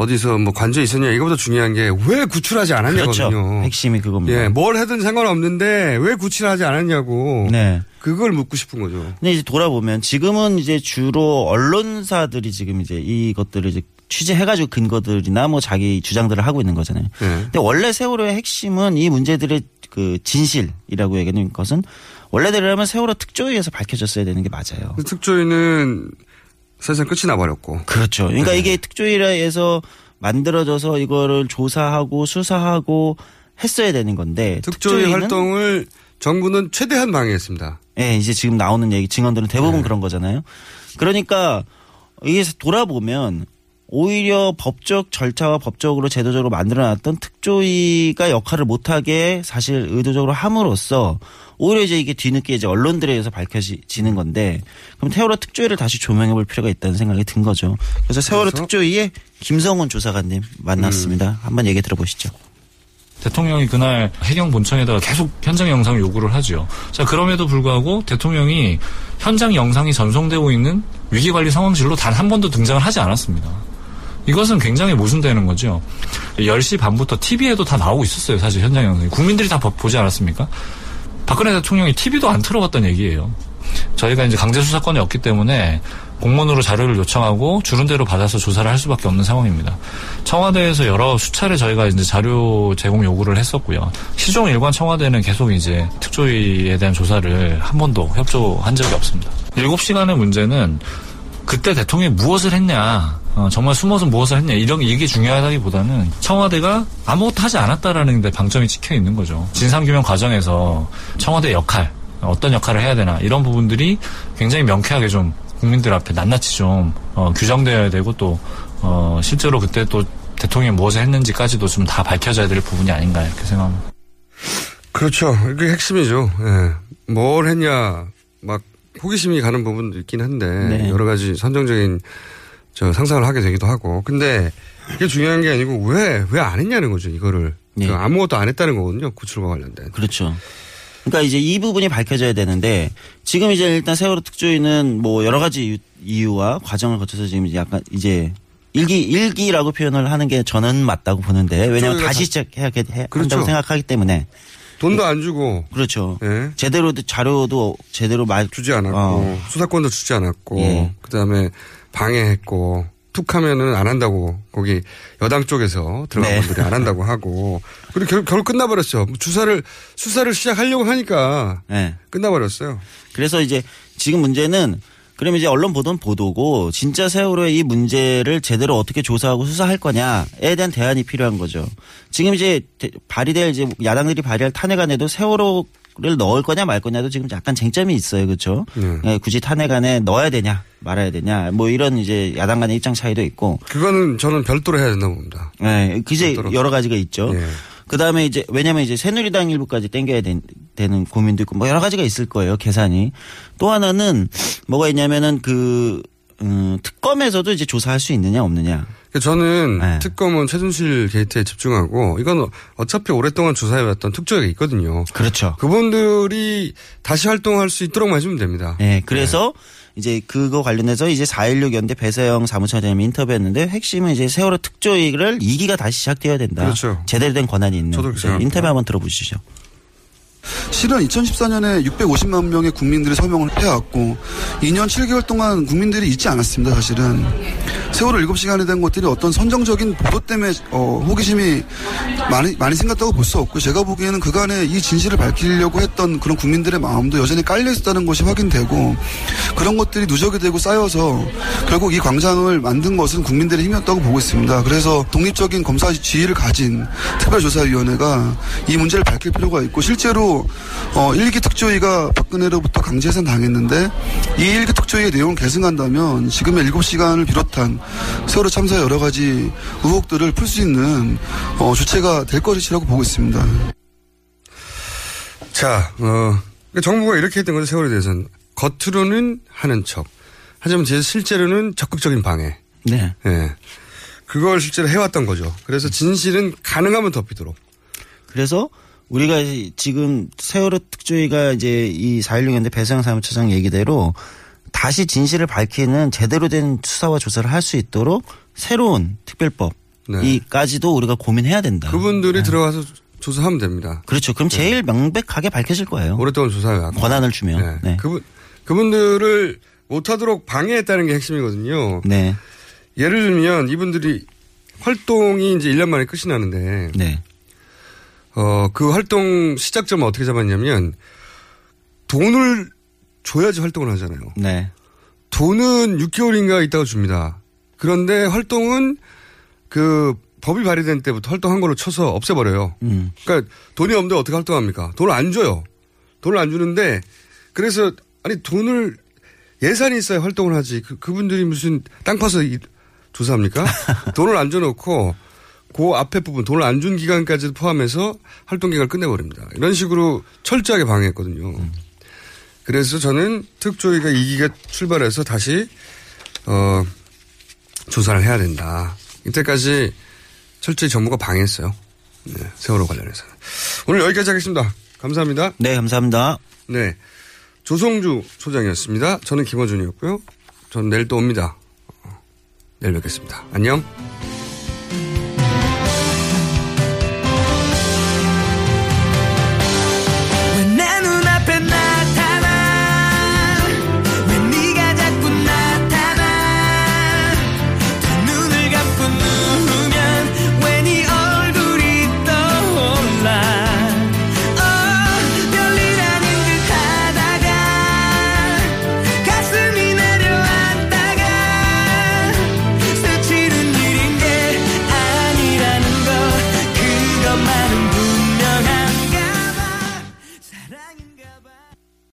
어디서 뭐 관저 있었냐 이거보다 중요한 게 왜 구출하지 않았냐거든요. 그렇죠. 핵심이 그겁니다. 예, 뭘 하든 상관없는데 왜 구출하지 않았냐고. 네. 그걸 묻고 싶은 거죠. 근데 이제 돌아보면 지금은 이제 주로 언론사들이 지금 이제 이것들을 이제 취재해가지고 근거들이나 뭐 자기 주장들을 하고 있는 거잖아요. 네. 근데 원래 세월호의 핵심은 이 문제들의 그 진실이라고 얘기하는 것은 원래대로라면 세월호 특조위에서 밝혀졌어야 되는 게 맞아요. 그 특조위는 사실상 끝이 나버렸고. 그렇죠. 그러니까 네. 이게 특조위라에서 만들어져서 이거를 조사하고 수사하고 했어야 되는 건데 특조위 특조위는 활동을 정부는 최대한 방해했습니다. 예, 이제 지금 나오는 얘기 증언들은 대부분 그런 거잖아요. 그러니까 이게 돌아보면 오히려 법적 절차와 법적으로 제도적으로 만들어놨던 특조위가 역할을 못하게 사실 의도적으로 함으로써 오히려 이제 이게 뒤늦게 이제 언론들에 의해서 밝혀지는 건데 그럼 세월호 특조위를 다시 조명해 볼 필요가 있다는 생각이 든 거죠. 그래서 세월호 그래서? 특조위에 김성훈 조사관님 만났습니다. 한번 얘기 들어보시죠. 대통령이 그날 해경 본청에다가 계속 현장 영상 요구를 하죠. 자, 그럼에도 불구하고 대통령이 현장 영상이 전송되고 있는 위기관리 상황실로 단 한 번도 등장을 하지 않았습니다. 이것은 굉장히 모순되는 거죠. 10시 반부터 TV에도 다 나오고 있었어요. 사실 현장 영상이. 국민들이 다 보- 보지 않았습니까? 박근혜 대통령이 TV도 안 틀어봤다는 얘기예요. 저희가 이제 강제 수사권이 없기 때문에 공문으로 자료를 요청하고 주는 대로 받아서 조사를 할 수밖에 없는 상황입니다. 청와대에서 여러 수차례 저희가 이제 자료 제공 요구를 했었고요. 시종 일관 청와대는 계속 이제 특조위에 대한 조사를 한 번도 협조한 적이 없습니다. 7시간의 문제는 그때 대통령이 무엇을 했냐, 어, 정말 숨어서 무엇을 했냐, 이런 이게 중요하다기보다는 청와대가 아무것도 하지 않았다라는 데 방점이 찍혀 있는 거죠. 진상규명 과정에서 청와대 역할, 어떤 역할을 해야 되나, 이런 부분들이 굉장히 명쾌하게 좀 국민들 앞에 낱낱이 좀, 어, 규정되어야 되고 또, 어, 실제로 그때 또 대통령이 무엇을 했는지까지도 좀 다 밝혀져야 될 부분이 아닌가, 이렇게 생각합니다. 그렇죠. 그게 핵심이죠. 예. 뭘 했냐, 막 호기심이 가는 부분도 있긴 한데 네. 여러 가지 선정적인 저 상상을 하게 되기도 하고. 근데 이게 중요한 게 아니고 왜 왜 안 했냐는 거죠. 이거를 네. 그 아무것도 안 했다는 거거든요. 구출과 관련된. 그렇죠. 그러니까 이제 이 부분이 밝혀져야 되는데 지금 이제 일단 세월호 특조위는 뭐 여러 가지 이유와 과정을 거쳐서 지금 약간 이제 일기 일기라고 표현을 하는 게 저는 맞다고 보는데 왜냐하면 다시 시작해야 해, 그렇죠. 한다고 생각하기 때문에 돈도 안 주고 그렇죠. 예. 제대로 자료도 제대로 말 주지 않았고 어. 수사권도 주지 않았고 예. 그다음에 방해했고 툭 하면은 안 한다고 거기 여당 쪽에서 들어간 네. 분들이 안 한다고 하고 그리고 결, 결국 끝나버렸죠. 주사를 수사를 시작하려고 하니까 네. 끝나버렸어요. 그래서 이제 지금 문제는 그러면 이제 언론 보도는 보도고 진짜 세월호의 이 문제를 제대로 어떻게 조사하고 수사할 거냐에 대한 대안이 필요한 거죠. 지금 이제 대- 발의될 이제 야당들이 발의할 탄핵안에도 세월호 를 넣을 거냐 말 거냐도 지금 약간 쟁점이 있어요. 그렇죠? 예, 굳이 탄핵 안에 넣어야 되냐 말아야 되냐 뭐 이런 이제 야당 간의 입장 차이도 있고 그거는 저는 별도로 해야 된다고 봅니다. 예, 그제 여러 가지가 있죠. 예. 그 다음에 이제 왜냐면 이제 새누리당 일부까지 땡겨야 된- 되는 고민도 있고 뭐 여러 가지가 있을 거예요 계산이. 또 하나는 뭐가 있냐면은 그 음, 특검에서도 이제 조사할 수 있느냐 없느냐. 그러니까 저는 네. 특검은 최순실 게이트에 집중하고 이건 어차피 오랫동안 조사해왔던 특조위가 있거든요. 그렇죠. 그분들이 다시 활동할 수 있도록 해주면 됩니다. 네, 그래서 이제 그거 관련해서 이제 4.16 연대 배서영 사무처장님이 인터뷰했는데 핵심은 이제 세월호 특조위를 2기가 다시 시작되어야 된다. 그렇죠. 제대로 된 권한이 있는. 저도 네. 인터뷰 한번 들어보시죠. 실은 2014년에 650만 명의 국민들이 서명을 해왔고 2년 7개월 동안 국민들이 잊지 않았습니다. 사실은 세월호 7시간이 된 것들이 어떤 선정적인 보도 때문에 어, 호기심이 많이 많이 생겼다고 볼 수 없고 제가 보기에는 그간에 이 진실을 밝히려고 했던 그런 국민들의 마음도 여전히 깔려 있었다는 것이 확인되고 그런 것들이 누적이 되고 쌓여서 결국 이 광장을 만든 것은 국민들의 힘이었다고 보고 있습니다. 그래서 독립적인 검사 지위를 가진 특별조사위원회가 이 문제를 밝힐 필요가 있고 실제로 어, 1기 특조위가 박근혜로부터 강제해산 당했는데 이 1기 특조위의 내용을 계승한다면 지금의 7시간을 비롯한 세월호 참사의 여러 가지 의혹들을 풀 수 있는 어, 주체가 될 것이라고 보고 있습니다. 자, 어, 그러니까 정부가 이렇게 했던 거죠, 세월에 대해서는. 겉으로는 하는 척. 하지만 제 실제로는 적극적인 방해. 네. 예. 그걸 실제로 해왔던 거죠. 그래서 진실은 가능하면 덮이도록. 그래서 우리가 지금 세월호 특조위가 이제 이 4.16 연대 배서영 사무처장 얘기대로 다시 진실을 밝히는 제대로 된 수사와 조사를 할 수 있도록 새로운 특별법 이까지도 우리가 고민해야 된다. 네. 그분들이 들어가서 조사하면 됩니다. 그렇죠. 그럼 제일 명백하게 밝혀질 거예요. 오랫동안 조사해왔고. 권한을 주면. 네. 네. 그분, 그분들을 못하도록 방해했다는 게 핵심이거든요. 네. 예를 들면 이분들이 활동이 이제 1년 만에 끝이 나는데. 네. 어, 그 활동 시작점을 어떻게 잡았냐면 돈을 줘야지 활동을 하잖아요. 네. 돈은 6개월인가 있다가 줍니다. 그런데 활동은 그 법이 발의된 때부터 활동한 걸로 쳐서 없애버려요. 음. 그러니까 돈이 없는데 어떻게 활동합니까? 돈을 안 줘요. 돈을 안 주는데 그래서 아니 돈을 예산이 있어야 활동을 하지. 그, 그분들이 무슨 땅 파서 이- 조사합니까? 돈을 안 줘놓고 그 앞에 부분 돈을 안 준 기간까지 포함해서 활동 기간을 끝내버립니다. 이런 식으로 철저하게 방해했거든요. 그래서 저는 특조위가 이기가 출발해서 다시 어 조사를 해야 된다. 이때까지 철저히 정부가 방해했어요. 네, 세월호 관련해서. 오늘 여기까지 하겠습니다. 감사합니다. 네, 감사합니다. 네. 조성주 소장이었습니다. 저는 김어준이었고요. 저는 내일 또 옵니다. 어, 내일 뵙겠습니다. 안녕.